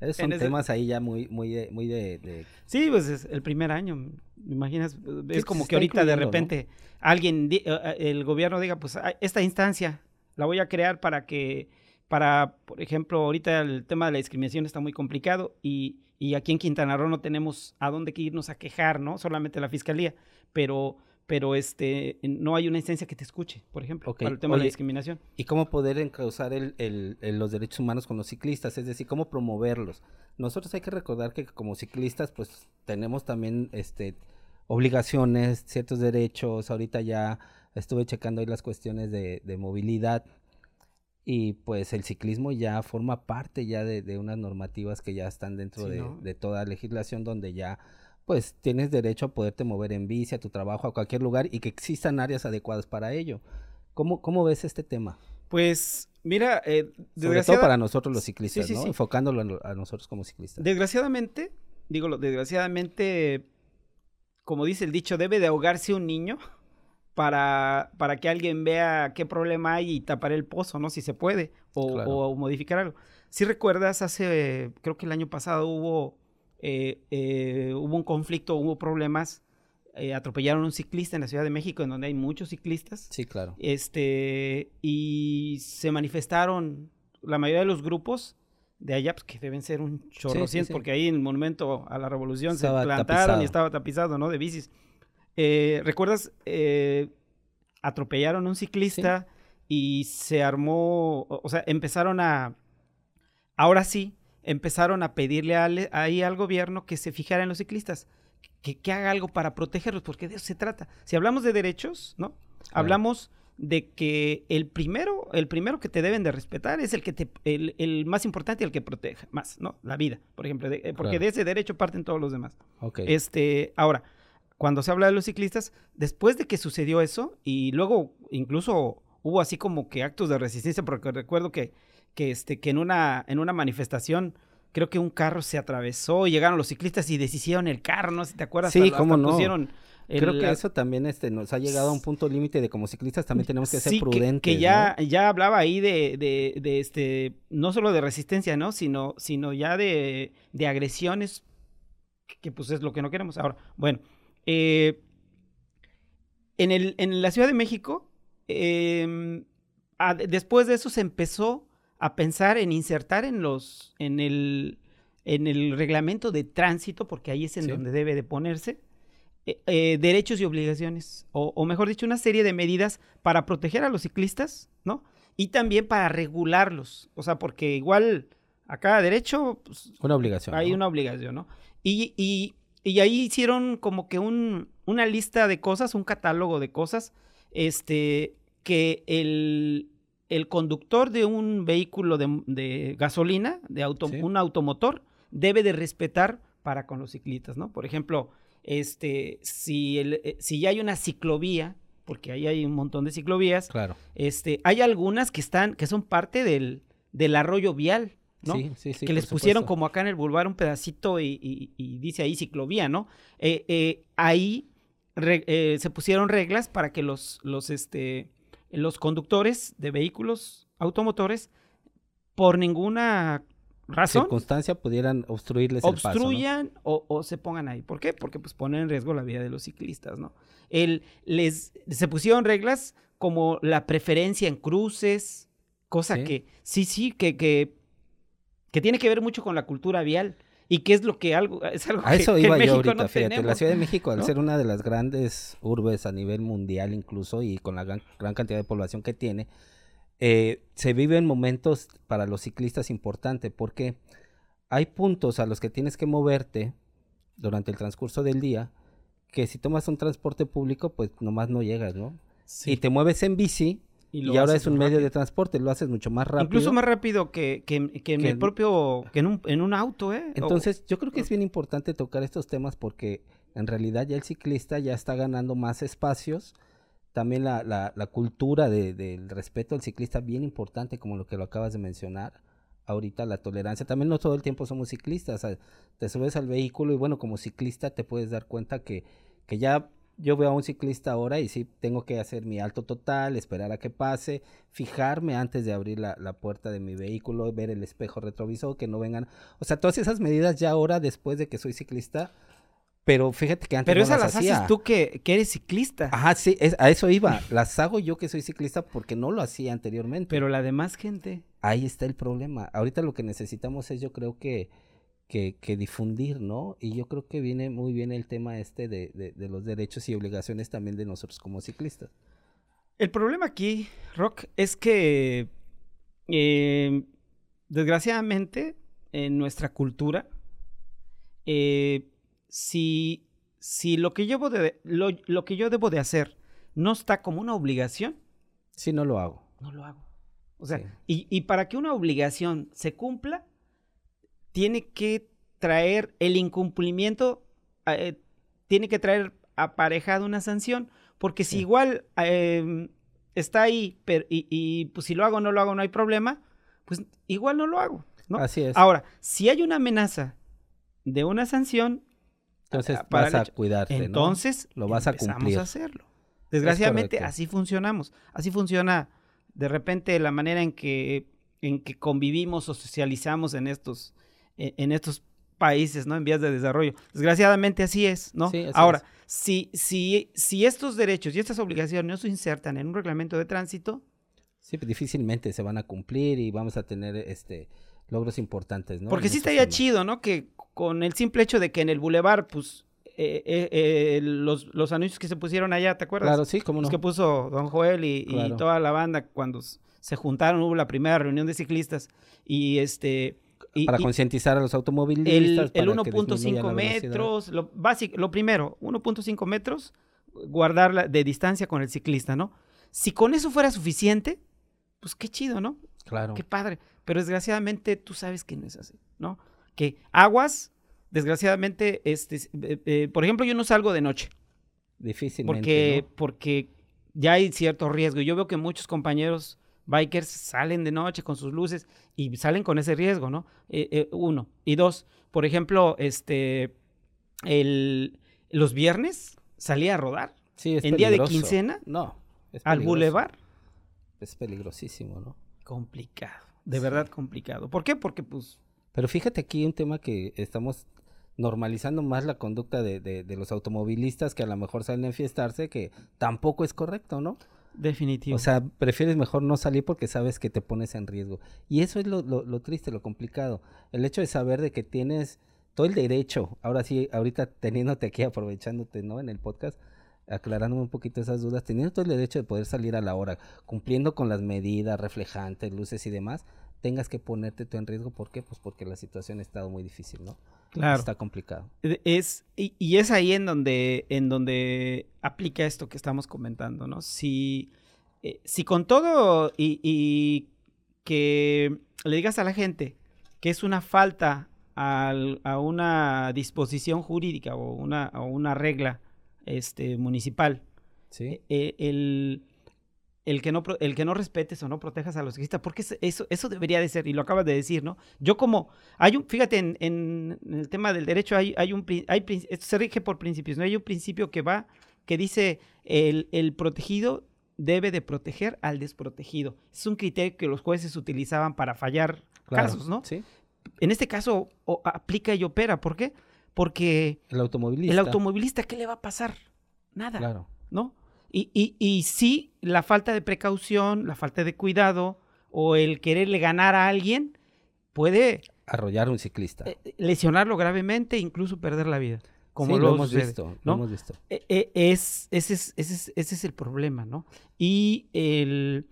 Esos son ese- temas ahí ya muy, muy de, muy de, de- Sí, pues es el primer año, ¿me imaginas? Es como que ahorita de incluyendo, ¿no? repente alguien, eh, eh, el gobierno diga, pues esta instancia la voy a crear para que, para, por ejemplo, ahorita el tema de la discriminación está muy complicado y, y aquí en Quintana Roo no tenemos a dónde irnos a quejar, ¿no? Solamente la fiscalía, pero, pero este, no hay una instancia que te escuche, por ejemplo, para el tema de la discriminación. y cómo poder encauzar el, el- el- los derechos humanos con los ciclistas, es decir, cómo promoverlos. Nosotros hay que recordar que como ciclistas, pues tenemos también este obligaciones, ciertos derechos. Ahorita ya estuve checando ahí las cuestiones de, de movilidad y pues el ciclismo ya forma parte ya de, de unas normativas que ya están dentro Sí, de, ¿no? de toda legislación donde ya pues tienes derecho a poderte mover en bici, a tu trabajo, a cualquier lugar y que existan áreas adecuadas para ello. ¿Cómo, cómo ves este tema? Pues, mira, eh, Sobre todo para nosotros los ciclistas, sí, ¿no? sí. Enfocándolo a, no- a nosotros como ciclistas. Desgraciadamente, digo, lo- desgraciadamente, como dice el dicho, debe de ahogarse un niño para, para que alguien vea qué problema hay y tapar el pozo, ¿no? Si se puede, o, Claro. o modificar algo. Si recuerdas, hace, creo que el año pasado hubo, eh, eh, hubo un conflicto, hubo problemas, eh, atropellaron a un ciclista en la Ciudad de México, en donde hay muchos ciclistas. Sí, claro. Este, y se manifestaron la mayoría de los grupos de allá, pues que deben ser un chorro sí, sí. porque ahí en el Monumento a la Revolución Estaba se plantaron tapizado. y estaba tapizado, ¿no? De bicis. Eh, ¿Recuerdas? Eh, atropellaron a un ciclista y se armó, o o sea, empezaron a, ahora sí, empezaron a pedirle al- ahí al gobierno que se fijara en los ciclistas, que, que haga algo para protegerlos, porque de eso se trata. Si hablamos de derechos, ¿no? Hablamos de que el primero, el primero que te deben de respetar es el que te, el, el más importante y el que proteja más, ¿no? La vida, por ejemplo, de- eh, porque Claro. de ese derecho parten todos los demás. Ok. Este, ahora, cuando se habla de los ciclistas, después de que sucedió eso, y luego incluso hubo así como que actos de resistencia, porque recuerdo que, que, este, que en, una, en una manifestación creo que un carro se atravesó, y llegaron los ciclistas y deshicieron el carro, no si te acuerdas. Sí, hasta- cómo hasta no. pusieron el- Creo que eso también este, nos ha llegado a un punto límite de como ciclistas también tenemos que ser prudentes. Que, ¿no? ya, ya hablaba ahí de, de, de, este, no solo de resistencia, ¿no? Sino, sino ya de, de agresiones, que, que, pues es lo que no queremos. Ahora, bueno, eh, en, el, en la Ciudad de México, eh, a- después de eso se empezó a pensar en insertar en los, en el, en el reglamento de tránsito, porque ahí es en Sí. donde debe de ponerse, eh, eh, derechos y obligaciones, o, o mejor dicho, una serie de medidas para proteger a los ciclistas, ¿no? Y también para regularlos, o sea, porque igual a cada derecho pues, Una obligación. hay ¿no? una obligación, ¿no? Y, y- y ahí hicieron como que un, una lista de cosas, un catálogo de cosas, este, que el, el conductor de un vehículo de, de gasolina, de auto, Sí. un automotor, debe de respetar para con los ciclistas, ¿no? Por ejemplo, este, si, el, eh, si ya hay una ciclovía, porque ahí hay un montón de ciclovías, Claro. este, hay algunas que están, que son parte del, del arroyo vial, ¿no? Sí, sí, sí. que les pusieron supuesto. como acá en el boulevard un pedacito y, y- y dice ahí ciclovía, ¿no? Eh, eh, ahí re- eh, se pusieron reglas para que los, los, este, los conductores de vehículos automotores, por ninguna razón, circunstancia pudieran obstruirles el paso. ¿no? obstruyan o, o se pongan ahí. ¿Por qué? Porque pues ponen en riesgo la vida de los ciclistas, ¿no? El, les, se pusieron reglas como la preferencia en cruces, cosa Sí. que sí, sí, que, que, que tiene que ver mucho con la cultura vial y que es lo que algo, [laughs] es algo A que, eso que en iba yo México ahorita, no fíjate. La tenemos. Ciudad de México, al ¿no? ser una de las grandes urbes a nivel mundial incluso y con la gran, gran cantidad de población que tiene, eh, se viven momentos para los ciclistas importantes porque hay puntos a los que tienes que moverte durante el transcurso del día que si tomas un transporte público pues nomás no llegas, ¿no? Sí. Y te mueves en bici Y ahora es un medio de transporte, lo haces mucho más rápido. Incluso más rápido que, que, que en el propio, que en un, en un auto, ¿eh? O- Entonces, yo creo que es bien importante tocar estos temas porque en realidad ya el ciclista ya está ganando más espacios. También la, la, la cultura de- del respeto al ciclista, bien importante, como lo que lo acabas de mencionar. Ahorita la tolerancia, también no todo el tiempo somos ciclistas. o sea, te subes al vehículo y bueno, como ciclista te puedes dar cuenta que, que ya yo veo a un ciclista ahora y sí tengo que hacer mi alto total, esperar a que pase, fijarme antes de abrir la, la puerta de mi vehículo, ver el espejo retrovisor, que no vengan o sea, todas esas medidas ya ahora después de que soy ciclista, pero fíjate que antes Pero no esas las las haces tú que, que eres ciclista. Ajá, sí, es- a eso iba. Las hago yo que soy ciclista porque no lo hacía anteriormente. Pero la demás gente. ahí está el problema. Ahorita lo que necesitamos es, yo creo que, que, que difundir, ¿no? Y yo creo que viene muy bien el tema este de, de, de los derechos y obligaciones también de nosotros como ciclistas. El problema aquí, Rock, es que eh, desgraciadamente en nuestra cultura, eh, si, si lo, que yo debo de, lo, lo que yo debo de hacer no está como una obligación, Si no lo hago. no lo hago. O sea, Sí. y, y para que una obligación se cumpla, tiene que traer el incumplimiento, eh, tiene que traer aparejado una sanción, porque si Sí. igual eh, está ahí pero- y, y, pues si lo hago o no lo hago no hay problema, pues igual no lo hago. ¿no? Así es. Ahora, si hay una amenaza de una sanción, Entonces ah, para vas a cuidarte, ¿no? entonces Lo vas a cumplir. a hacerlo. Desgraciadamente así funcionamos. Así funciona de repente la manera en que en que convivimos o socializamos en estos en, en estos países, ¿no? En vías de desarrollo. Desgraciadamente así es, ¿no? Sí, así Ahora, es. si si si estos derechos y estas obligaciones no se insertan en un reglamento de tránsito, Sí, pues, difícilmente se van a cumplir y vamos a tener este logros importantes, ¿no? Porque En sí estos estaría chido, ¿no? Que con el simple hecho de que en el bulevar, pues, eh, eh, eh, los, los anuncios que se pusieron allá, ¿te acuerdas? Claro, sí, cómo no. Los que puso Don Joel y, toda la banda cuando se juntaron, hubo la primera reunión de ciclistas y este... y- para concientizar a los automovilistas. el, el para que 1.5 disminuyan la velocidad. metros, lo, básico, lo primero, 1.5 metros, guardarla de distancia con el ciclista, ¿no? Si con eso fuera suficiente, pues qué chido, ¿no? Claro. Qué padre. Pero desgraciadamente tú sabes que no es así, ¿no? Que aguas, desgraciadamente, este, eh, eh, por ejemplo, yo no salgo de noche Difícilmente. porque, ¿no? porque ya hay cierto riesgo. Yo veo que muchos compañeros bikers salen de noche con sus luces y salen con ese riesgo, ¿no? Eh, eh, uno. Y dos, por ejemplo, este, el, los viernes salía a rodar. Sí, es en día de quincena No. al bulevar. Es peligrosísimo, ¿no? Complicado, de Sí. verdad complicado. ¿Por qué? Porque pues Pero fíjate aquí un tema que estamos normalizando más la conducta de, de- de los automovilistas que a lo mejor salen a enfiestarse, que tampoco es correcto, ¿no? Definitivo. O sea, prefieres mejor no salir porque sabes que te pones en riesgo. Y eso es lo, lo- triste, lo complicado. El hecho de saber de que tienes todo el derecho, ahora sí, ahorita teniéndote aquí, [laughs] aprovechándote, ¿no? En el podcast, aclarándome un poquito esas dudas, teniendo todo el derecho de poder salir a la hora, cumpliendo con las medidas reflejantes, luces y demás, tengas que ponerte tú en riesgo. ¿Por qué? Pues porque la situación ha estado muy difícil, ¿no? Claro. Está complicado. E- Es, y, y es ahí en donde, en donde aplica esto que estamos comentando, ¿no? Si, eh, si con todo y, y que le digas a la gente que es una falta al- a una disposición jurídica o una, o una regla este, municipal, ¿Sí? eh, el, el, que no, el que no respetes o no protejas a los ciclistas, porque es- eso, eso debería de ser, y lo acabas de decir, ¿no? Yo como, hay un, fíjate, en, en- el tema del derecho hay, hay un, hay, esto se rige por principios, ¿no? Hay un principio que va, que dice, el, el protegido debe de proteger al desprotegido. Es un criterio que los jueces utilizaban para fallar Claro. casos, ¿no? Sí. En este caso o- aplica y opera, ¿por qué? Porque El automovilista. el automovilista, ¿qué le va a pasar? Nada. Claro. ¿no? Y, y, y sí, la falta de precaución, la falta de cuidado o el quererle ganar a alguien puede Arrollar a un ciclista. eh, lesionarlo gravemente, incluso perder la vida. Como Sí, lo, hemos visto, ¿no? lo hemos visto. Eh, eh, es, ese, es, ese, es, ese es el problema, ¿no? Y el,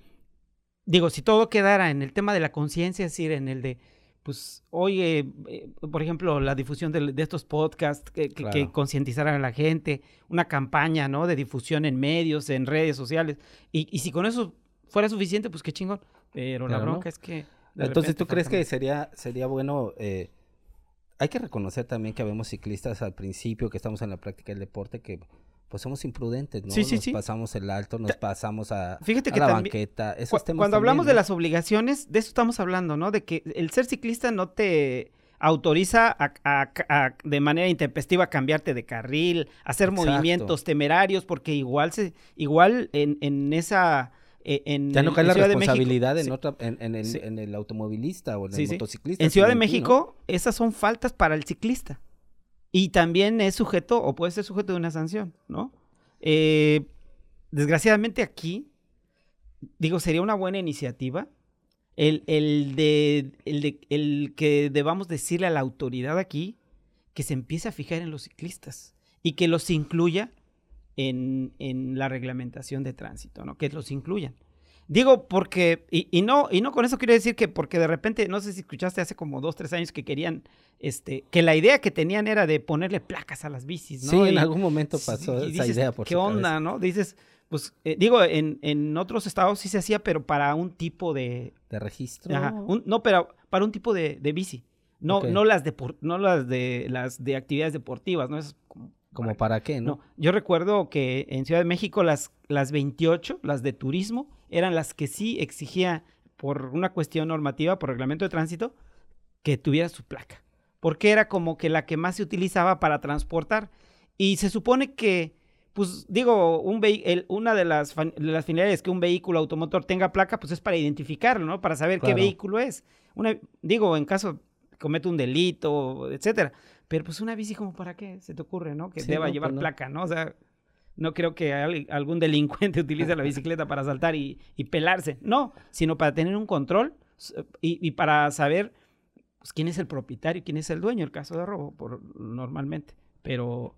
digo, si todo quedara en el tema de la conciencia, es decir, en el de, pues, oye, eh, por ejemplo, la difusión de, de estos podcasts, que, que- que concientizaran a la gente, una campaña, ¿no? De difusión en medios, en redes sociales, y, y si con eso fuera suficiente, pues qué chingón. Pero la no. bronca es que... Entonces, ¿tú crees que sería, sería bueno? eh, hay que reconocer también que habemos ciclistas al principio que estamos en la práctica del deporte que pues somos imprudentes, ¿no? Sí, sí, nos sí. pasamos el alto, nos pasamos a, Fíjate a que la también- banqueta. Esos Cu- temas Cuando hablamos de las obligaciones, de eso estamos hablando, ¿no? De que el ser ciclista no te autoriza a, a- a- de manera intempestiva a cambiarte de carril, hacer Exacto. movimientos temerarios, porque igual se, igual en, en esa eh, en, Ya no en- cae en la Ciudad responsabilidad en, sí, otra, en, en el, Sí. en el automovilista o en Sí, el motociclista. En Ciudad de. México, esas son faltas para el ciclista. Y también es sujeto, o puede ser sujeto de una sanción, ¿no? Eh, desgraciadamente aquí, digo, sería una buena iniciativa el, el de, el de- el que debamos decirle a la autoridad aquí que se empiece a fijar en los ciclistas y que los incluya en, en la reglamentación de tránsito, ¿no? Que los incluyan. Digo porque, y, y no, y no con eso quiero decir que porque de repente, no sé si escuchaste hace como dos, tres años que querían, este, que la idea que tenían era de ponerle placas a las bicis, ¿no? Sí, en algún momento pasó y esa dices, idea por ¿Qué su onda, cabeza. no? Dices, pues, eh, digo, en, en otros estados sí se hacía, pero para un tipo de... ¿De registro? ajá, un- no, pero para un tipo de, de bici. No, no las de no las de las de actividades deportivas, ¿no? Es como, ¿Como para qué, no? no, yo recuerdo que en Ciudad de México las, las 28, las de turismo, eran las que sí exigía por una cuestión normativa, por reglamento de tránsito, que tuviera su placa. Porque era como que la que más se utilizaba para transportar. Y se supone que, pues digo, un el- una de las, de las finalidades que un vehículo automotor tenga placa, pues es para identificarlo, ¿no? Para saber Claro. qué vehículo es. Una, digo, en caso comete un delito, etcétera. Pero pues una bici como para qué se te ocurre, ¿no? Que Sí, deba no, llevar pues no. placa, ¿no? O sea, no creo que al- algún delincuente [laughs] utilice la bicicleta para saltar y, y pelarse. No, sino para tener un control y, y para saber pues, quién es el propietario quién es el dueño, el caso de robo, por, normalmente. Pero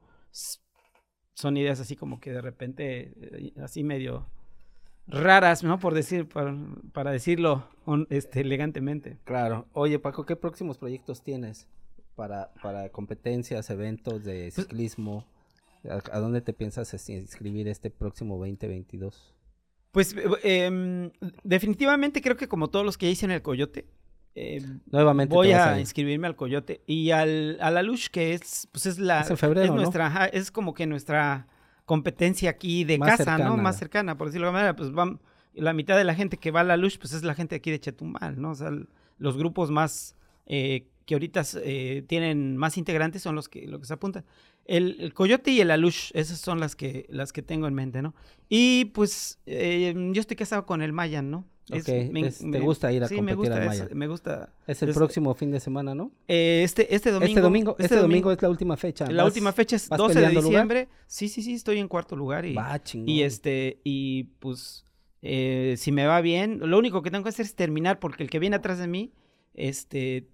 son ideas así como que de repente, eh, así medio raras, ¿no? Por decir, para, para decirlo este, elegantemente. Claro. Oye, Paco, ¿qué próximos proyectos tienes para, para competencias, eventos de Pues ciclismo? ¿A, a dónde te piensas este, inscribir este próximo 2022? Pues eh, em, definitivamente creo que como todos los que hice en el Coyote, em, Nuevamente voy a ir. inscribirme al Coyote y al, a la Lush, que es, pues es la... Es en febrero, es ¿no? nuestra, es como que nuestra competencia aquí de Más casa, ¿no? Más cercana, por decirlo de alguna manera. Pues vam- la mitad de la gente que va a la Lush, pues es la gente aquí de Chetumal, ¿no? O sea, los grupos más eh, que ahorita eh, tienen más integrantes son los que, los que se apuntan. El, Coyote y el Alush, esas son las que, las que tengo en mente, ¿no? Y pues eh, yo estoy casado con el Mayan, ¿no? ¿Te gusta ir a sí, competir me gusta, Mayan? me gusta. Es el próximo fin de semana, ¿no? este, este domingo. Este domingo, este, domingo, es la última fecha. La última fecha es 12 de diciembre. Sí, sí, sí, estoy en cuarto lugar. Y, Va, y este, y pues, si me va bien, lo único que tengo que hacer es terminar, porque el que viene atrás de mí, este,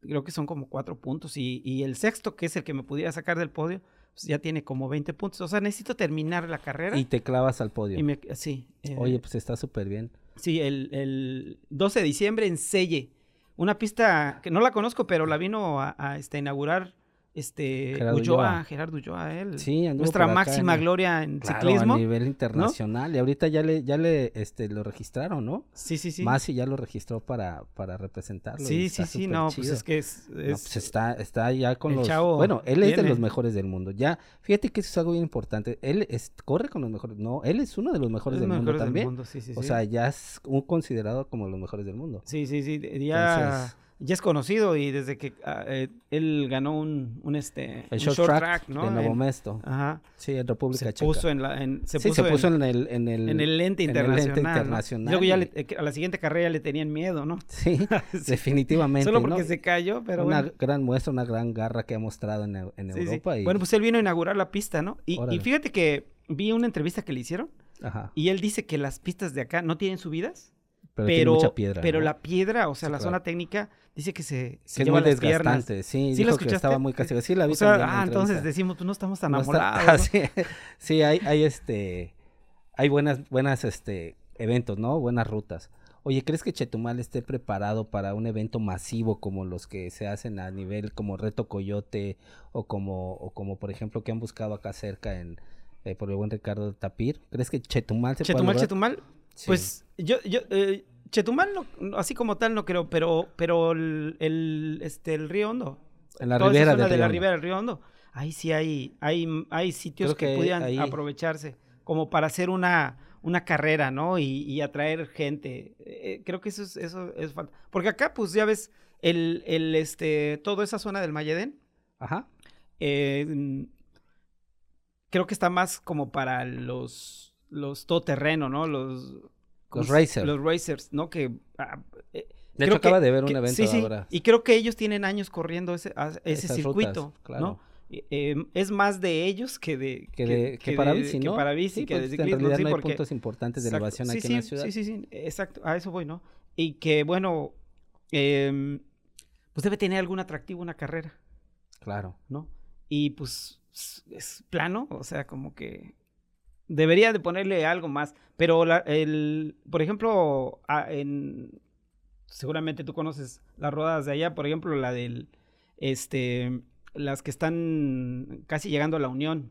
creo que son como cuatro puntos. Y, el sexto, que es el que me pudiera sacar del podio, pues ya tiene como 20 puntos. O sea, necesito terminar la carrera. Y te clavas al podio. sí. Eh, Oye, pues está súper bien. Sí, el, el, 12 de diciembre en Selle. Una pista que no la conozco, pero la vino a, a este, inaugurar este Gerardo Ulloa, Gerardo Ulloa, él. Sí, nuestra máxima gloria en ciclismo. a nivel internacional. Y ahorita ya le, ya le este, lo registraron, ¿no? Sí, sí, sí. Masi ya lo registró para, para representarlo. Sí, sí, sí, no, pues es que es. pues está, está ya con los. bueno, él es de los mejores del mundo. Ya, fíjate que eso es algo bien importante. Él es, corre con los mejores. No, él es uno de los mejores del mundo también. o sea, ya es un considerado como los mejores del mundo. Sí, sí, sí. Ya ya es conocido y desde que ah, eh, él ganó un, un este el short, track, ¿no? de Nuevo Mesto. Ajá. Sí, en República se Checa. Puso en la, en, se, sí, puso, se puso en, el, en el en el lente internacional. Luego ya eh, a la siguiente carrera le tenían miedo, ¿no? [laughs] [laughs] Sí, definitivamente. Solo porque se cayó, pero una bueno. gran muestra, una gran garra que ha mostrado en, en Europa. Y... Bueno, pues él vino a inaugurar la pista, ¿no? Y, y, fíjate que vi una entrevista que le hicieron. Ajá. Y él dice que las pistas de acá no tienen subidas. Pero, mucha piedra, pero la piedra, o sea, la zona técnica, dice que se, se que es muy desgastante. Sí, ¿Sí dijo que estaba muy castigado. Sí, la vi o sea, Ah, entonces decimos, pues no estamos tan enamorados. [laughs] sí, sí, hay, hay este, hay buenas, buenas, este, eventos, ¿no? Buenas rutas. Oye, ¿crees que Chetumal esté preparado para un evento masivo como los que se hacen a nivel como Reto Coyote o como, o como por ejemplo que han buscado acá cerca en eh, por el buen Ricardo Tapir? ¿Crees que Chetumal se Chetumal, Chetumal, pues yo, yo, eh, Chetumal, no, así como tal, no creo, pero, pero el, este, el Río Hondo. En la ribera de la ribera del Río Hondo. Ahí sí hay, hay, hay sitios que, podían aprovecharse como para hacer una, una carrera, ¿no? Y, atraer gente. Eh, creo que eso es, eso es falta. Porque acá, pues, ya ves, el, el, este, toda esa zona del Mayedén. Ajá. Eh, creo que está más como para los, los todoterreno, ¿no? Los los racers. Los racers, ¿no? Que. Ah, eh, de hecho, acaba de ver un evento sí, ahora. Y creo que ellos tienen años corriendo ese, ese circuito, claro. ¿no? Eh, es más de ellos que de que, que, para bici, ¿no? Que para bici, que de ciclismo. En realidad no hay puntos importantes de elevación aquí en la ciudad. Sí, sí, sí, exacto, a eso voy, ¿no? Y que, bueno, eh, pues debe tener algún atractivo una carrera. Claro. ¿No? Y pues es plano, o sea, como que Debería de ponerle algo más. Pero, el, por ejemplo, en, seguramente tú conoces las rodadas de allá, por ejemplo, la del, este, las que están casi llegando a la Unión.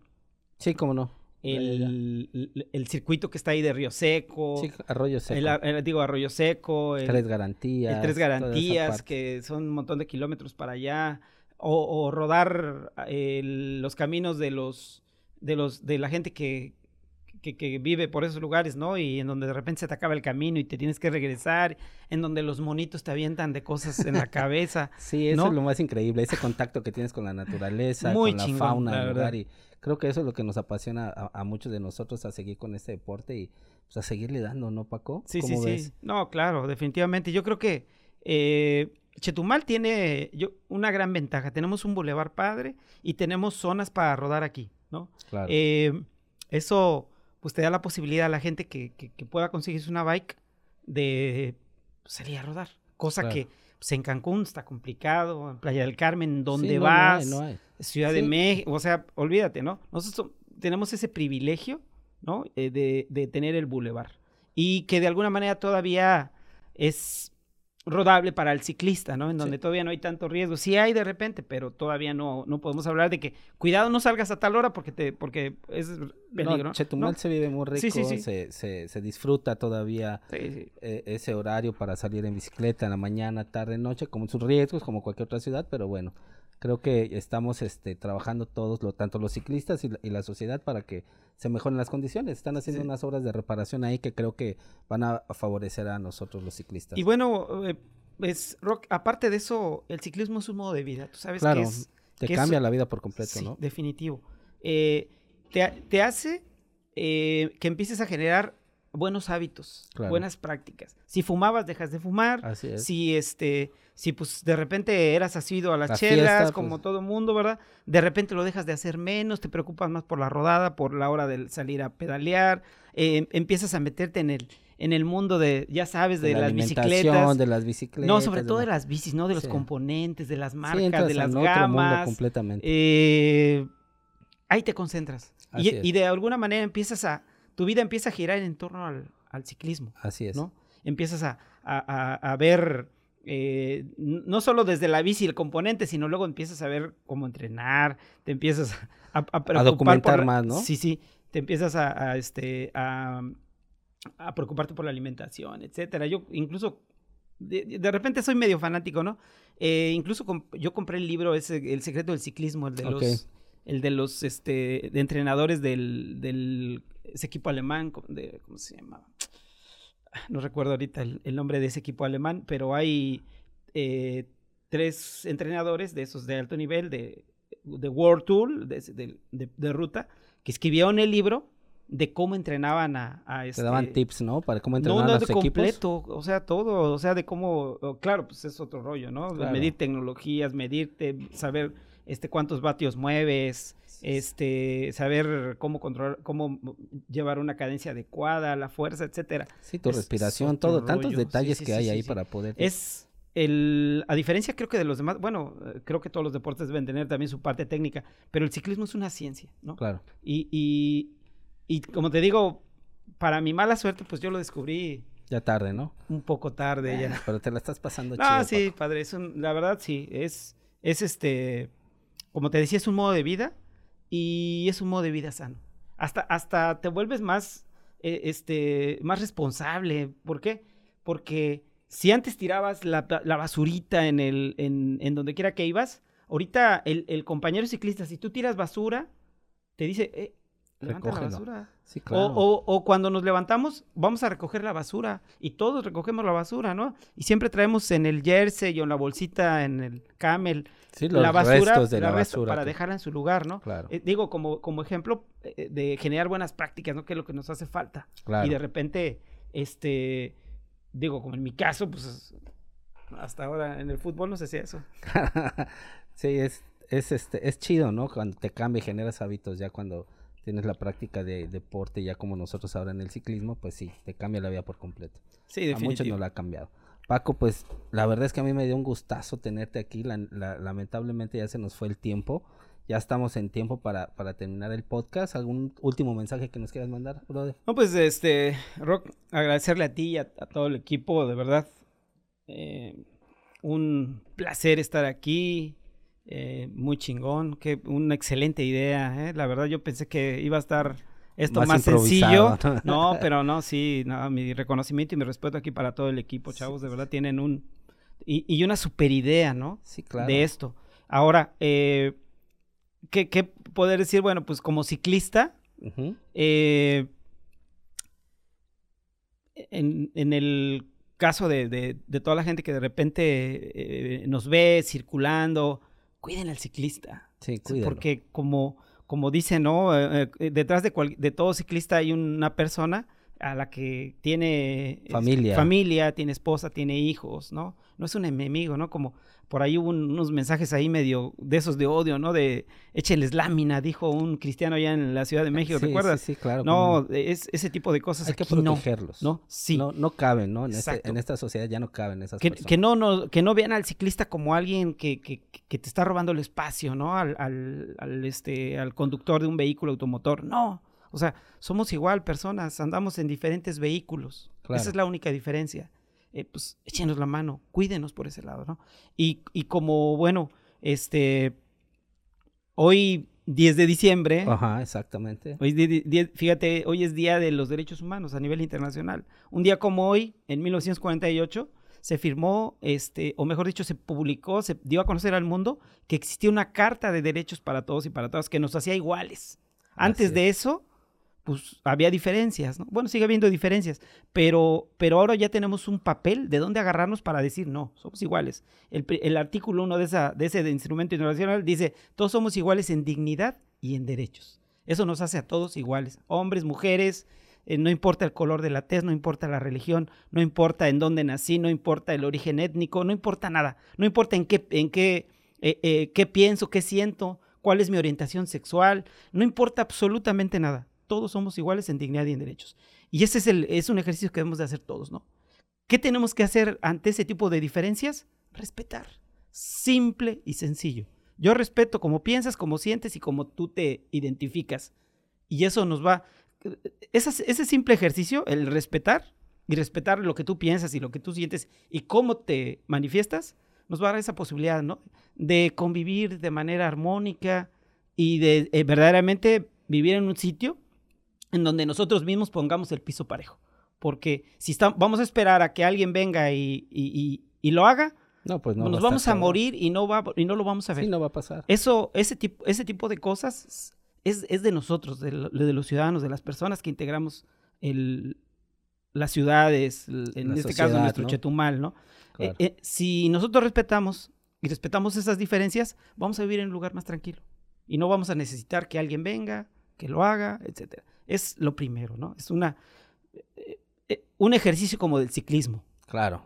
Sí, cómo no. El, el, circuito que está ahí de Río Seco. Sí, Arroyo Seco. El, digo, Arroyo Seco. tres garantías. tres garantías, que son un montón de kilómetros para allá. O, o rodar los caminos de los, de los, de la gente que, que, vive por esos lugares, ¿no? Y en donde de repente se te acaba el camino y te tienes que regresar, en donde los monitos te avientan de cosas en la cabeza. [laughs] sí, eso es lo más increíble, ese contacto que tienes con la naturaleza, con la fauna del lugar. Y creo que eso es lo que nos apasiona a, muchos de nosotros a seguir con este deporte y pues, a seguirle dando, ¿no, Paco? Sí, sí, sí. No, claro, definitivamente. Yo creo que eh, Chetumal tiene yo, una gran ventaja. Tenemos un bulevar padre y tenemos zonas para rodar aquí, ¿no? Claro. Eh, eso pues te da la posibilidad a la gente que, que, pueda conseguirse una bike de salir a rodar. Cosa que pues, en Cancún está complicado, en Playa del Carmen, donde vas, Ciudad de México, o sea, olvídate, ¿no? Nosotros tenemos ese privilegio, ¿no? Eh, de, de tener el bulevar. Y que de alguna manera todavía es rodable para el ciclista, ¿no? En donde todavía no hay tanto riesgo. Sí hay de repente, pero todavía no, no podemos hablar de que cuidado no salgas a tal hora porque te, porque es peligro. No, Chetumal se vive muy rico, se, se, se, disfruta todavía eh, ese horario para salir en bicicleta en la mañana, tarde, noche, con sus riesgos como cualquier otra ciudad, pero bueno, Creo que estamos este, trabajando todos, lo, tanto los ciclistas y la, sociedad, para que se mejoren las condiciones. Están haciendo unas obras de reparación ahí que creo que van a favorecer a nosotros los ciclistas. Y bueno, eh, pues, Rock, aparte de eso, el ciclismo es un modo de vida. Tú sabes claro, que es. Te cambia la vida por completo, sí, ¿no? Definitivo. Eh, te, hace eh, que empieces a generar buenos hábitos, buenas prácticas. Si fumabas, dejas de fumar. Así es. Si este, si pues de repente eras asido a las, chelas, como pues. todo mundo, ¿verdad? De repente lo dejas de hacer menos, te preocupas más por la rodada, por la hora de salir a pedalear, eh, empiezas a meterte en el, en el mundo de, ya sabes, de, las bicicletas. De las bicicletas. No, sobre todo de, las bicis, ¿no? De los componentes, de las marcas, de las gamas. completamente. Eh, ahí te concentras. Y, y, de alguna manera empiezas a tu vida empieza a girar en torno al, ciclismo. Así es. ¿no? Empiezas a, ver, eh, no solo desde la bici el componente, sino luego empiezas a ver cómo entrenar, te empiezas a, a, documentar más, ¿no? Sí, sí, te empiezas a, este, a, preocuparte por la alimentación, etcétera. Yo incluso de, repente soy medio fanático, ¿no? Eh, incluso yo compré el libro ese, El secreto del ciclismo, el de los el de los este de entrenadores del, del ese equipo alemán, de, ¿cómo se llama? No recuerdo ahorita el, nombre de ese equipo alemán, pero hay eh, tres entrenadores de esos de alto nivel, de, de World Tour, de, ruta, que escribieron el libro de cómo entrenaban a, a este... Te daban tips, ¿no? Para cómo entrenaban no, no, de completo, o sea, todo, o sea, de cómo, claro, pues es otro rollo, ¿no? Medir tecnologías, medirte, saber este cuántos vatios mueves, este, saber cómo controlar, cómo llevar una cadencia adecuada, la fuerza, etcétera. Sí, tu respiración, todo, tantos detalles que hay ahí para poder. Es el, a diferencia creo que de los demás, bueno, creo que todos los deportes deben tener también su parte técnica, pero el ciclismo es una ciencia, ¿no? Claro. Y, y, y como te digo, para mi mala suerte, pues yo lo descubrí. Ya tarde, ¿no? Un poco tarde ya. Pero te la estás pasando Ah, sí, padre, es la verdad sí, es, es este, como te decía, es un modo de vida y es un modo de vida sano. Hasta, hasta te vuelves más, eh, este, más responsable. ¿Por qué? Porque si antes tirabas la, basurita en, el, en, en, donde quiera que ibas, ahorita el, el, compañero ciclista, si tú tiras basura, te dice, eh, levanta la basura. o, cuando nos levantamos, vamos a recoger la basura y todos recogemos la basura, ¿no? Y siempre traemos en el jersey o en la bolsita, en el camel, la basura, de la, basura para dejarla en su lugar, ¿no? Claro. Eh, digo, como, como ejemplo eh, de generar buenas prácticas, ¿no? Que es lo que nos hace falta. Y de repente, este, digo, como en mi caso, pues hasta ahora en el fútbol no sé si eso. [laughs] sí, es, es, este, es chido, ¿no? Cuando te cambia y generas hábitos ya cuando tienes la práctica de deporte ya como nosotros ahora en el ciclismo, pues sí, te cambia la vida por completo. Sí, definitivamente. A muchos no la ha cambiado. Paco, pues la verdad es que a mí me dio un gustazo tenerte aquí. lamentablemente ya se nos fue el tiempo. Ya estamos en tiempo para, para terminar el podcast. ¿Algún último mensaje que nos quieras mandar, brother? No, pues este, Rock, agradecerle a ti y a, todo el equipo, de verdad. Eh, un placer estar aquí. Eh, muy chingón, que una excelente idea, ¿eh? la verdad yo pensé que iba a estar esto más, sencillo. [laughs] No, pero no, sí, mi reconocimiento y mi respeto aquí para todo el equipo, chavos, de verdad tienen un... Y, una super idea, ¿no? Sí, claro. De esto. Ahora, eh, ¿qué, ¿qué, poder decir? Bueno, pues como ciclista, eh, en, en, el caso de, de, toda la gente que de repente eh, nos ve circulando, cuiden al ciclista. Sí, cuídenlo. Porque como como dice, ¿no? Eh, eh, detrás de, de todo ciclista hay una persona a la que tiene familia. familia, tiene esposa, tiene hijos, ¿no? No es un enemigo, ¿no? Como por ahí hubo unos mensajes ahí medio de esos de odio, ¿no? De écheles lámina, dijo un cristiano allá en la Ciudad de México, ¿recuerdas? Sí, sí, claro. No, es ese tipo de cosas Hay que protegerlos. No, sí. No, no caben, ¿no? En, este, en, esta sociedad ya no caben esas que, personas. Que no, no, que no vean al ciclista como alguien que, que, que te está robando el espacio, ¿no? Al, al, al, este, al conductor de un vehículo automotor. No, o sea, somos igual personas, andamos en diferentes vehículos. Esa es la única diferencia. Eh, pues échenos la mano, cuídenos por ese lado, ¿no? Y, y como, bueno, este, hoy 10 de diciembre. Ajá, exactamente. Hoy, fíjate, hoy es Día de los Derechos Humanos a nivel internacional. Un día como hoy, en 1948, se firmó, este, o mejor dicho, se publicó, se dio a conocer al mundo que existía una carta de derechos para todos y para todas que nos hacía iguales. Antes de eso, pues había diferencias, ¿no? Bueno, sigue habiendo diferencias, pero, pero ahora ya tenemos un papel de dónde agarrarnos para decir, no, somos iguales. El, artículo 1 de, de ese instrumento internacional dice, todos somos iguales en dignidad y en derechos. Eso nos hace a todos iguales, hombres, mujeres, eh, no importa el color de la tez, no importa la religión, no importa en dónde nací, no importa el origen étnico, no importa nada, no importa en qué, en qué, eh, eh, qué pienso, qué siento, cuál es mi orientación sexual, no importa absolutamente nada. Todos somos iguales en dignidad y en derechos. Y ese es, el, es un ejercicio que debemos de hacer todos, ¿no? ¿Qué tenemos que hacer ante ese tipo de diferencias? Respetar. Simple y sencillo. Yo respeto como piensas, como sientes y como tú te identificas. Y eso nos va, ese, simple ejercicio, el respetar y respetar lo que tú piensas y lo que tú sientes y cómo te manifiestas, nos va a dar esa posibilidad, ¿no? De convivir de manera armónica y de eh, verdaderamente vivir en un sitio en donde nosotros mismos pongamos el piso parejo. Porque si vamos a esperar a que alguien venga y, lo haga, no, pues no nos vamos a morir y no, va, y no lo vamos a ver. Sí, no va a pasar. Eso, ese, tipo, ese tipo de cosas es, de nosotros, de, los ciudadanos, de las personas que integramos el, las ciudades, en este caso nuestro Chetumal, ¿no? Eh, eh, si nosotros respetamos y respetamos esas diferencias, vamos a vivir en un lugar más tranquilo. Y no vamos a necesitar que alguien venga, que lo haga, etcétera. Es lo primero, ¿no? Es una, eh, un ejercicio como del ciclismo. Claro.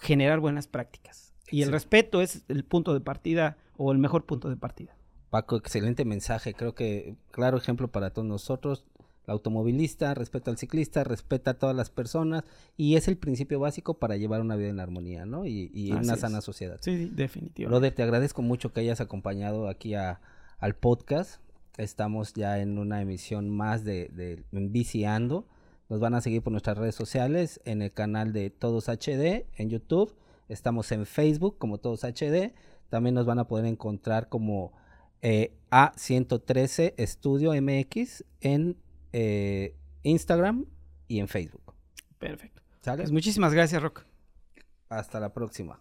Generar buenas prácticas. Y el respeto es el punto de partida o el mejor punto de partida. Paco, excelente mensaje. Creo que claro ejemplo para todos nosotros. El automovilista respeta al ciclista, respeta a todas las personas y es el principio básico para llevar una vida en armonía, ¿no? Y, una sana sociedad. Sí, definitivamente. Brother, te agradezco mucho que hayas acompañado aquí a, al podcast. Estamos ya en una emisión más de, de Viciando. Nos van a seguir por nuestras redes sociales, en el canal de Todos HD, en YouTube. Estamos en Facebook como Todos HD. También nos van a poder encontrar como eh, A113 Estudio MX en eh, Instagram y en Facebook. Perfecto. ¿Sale? Pues muchísimas gracias, Rock. Hasta la próxima.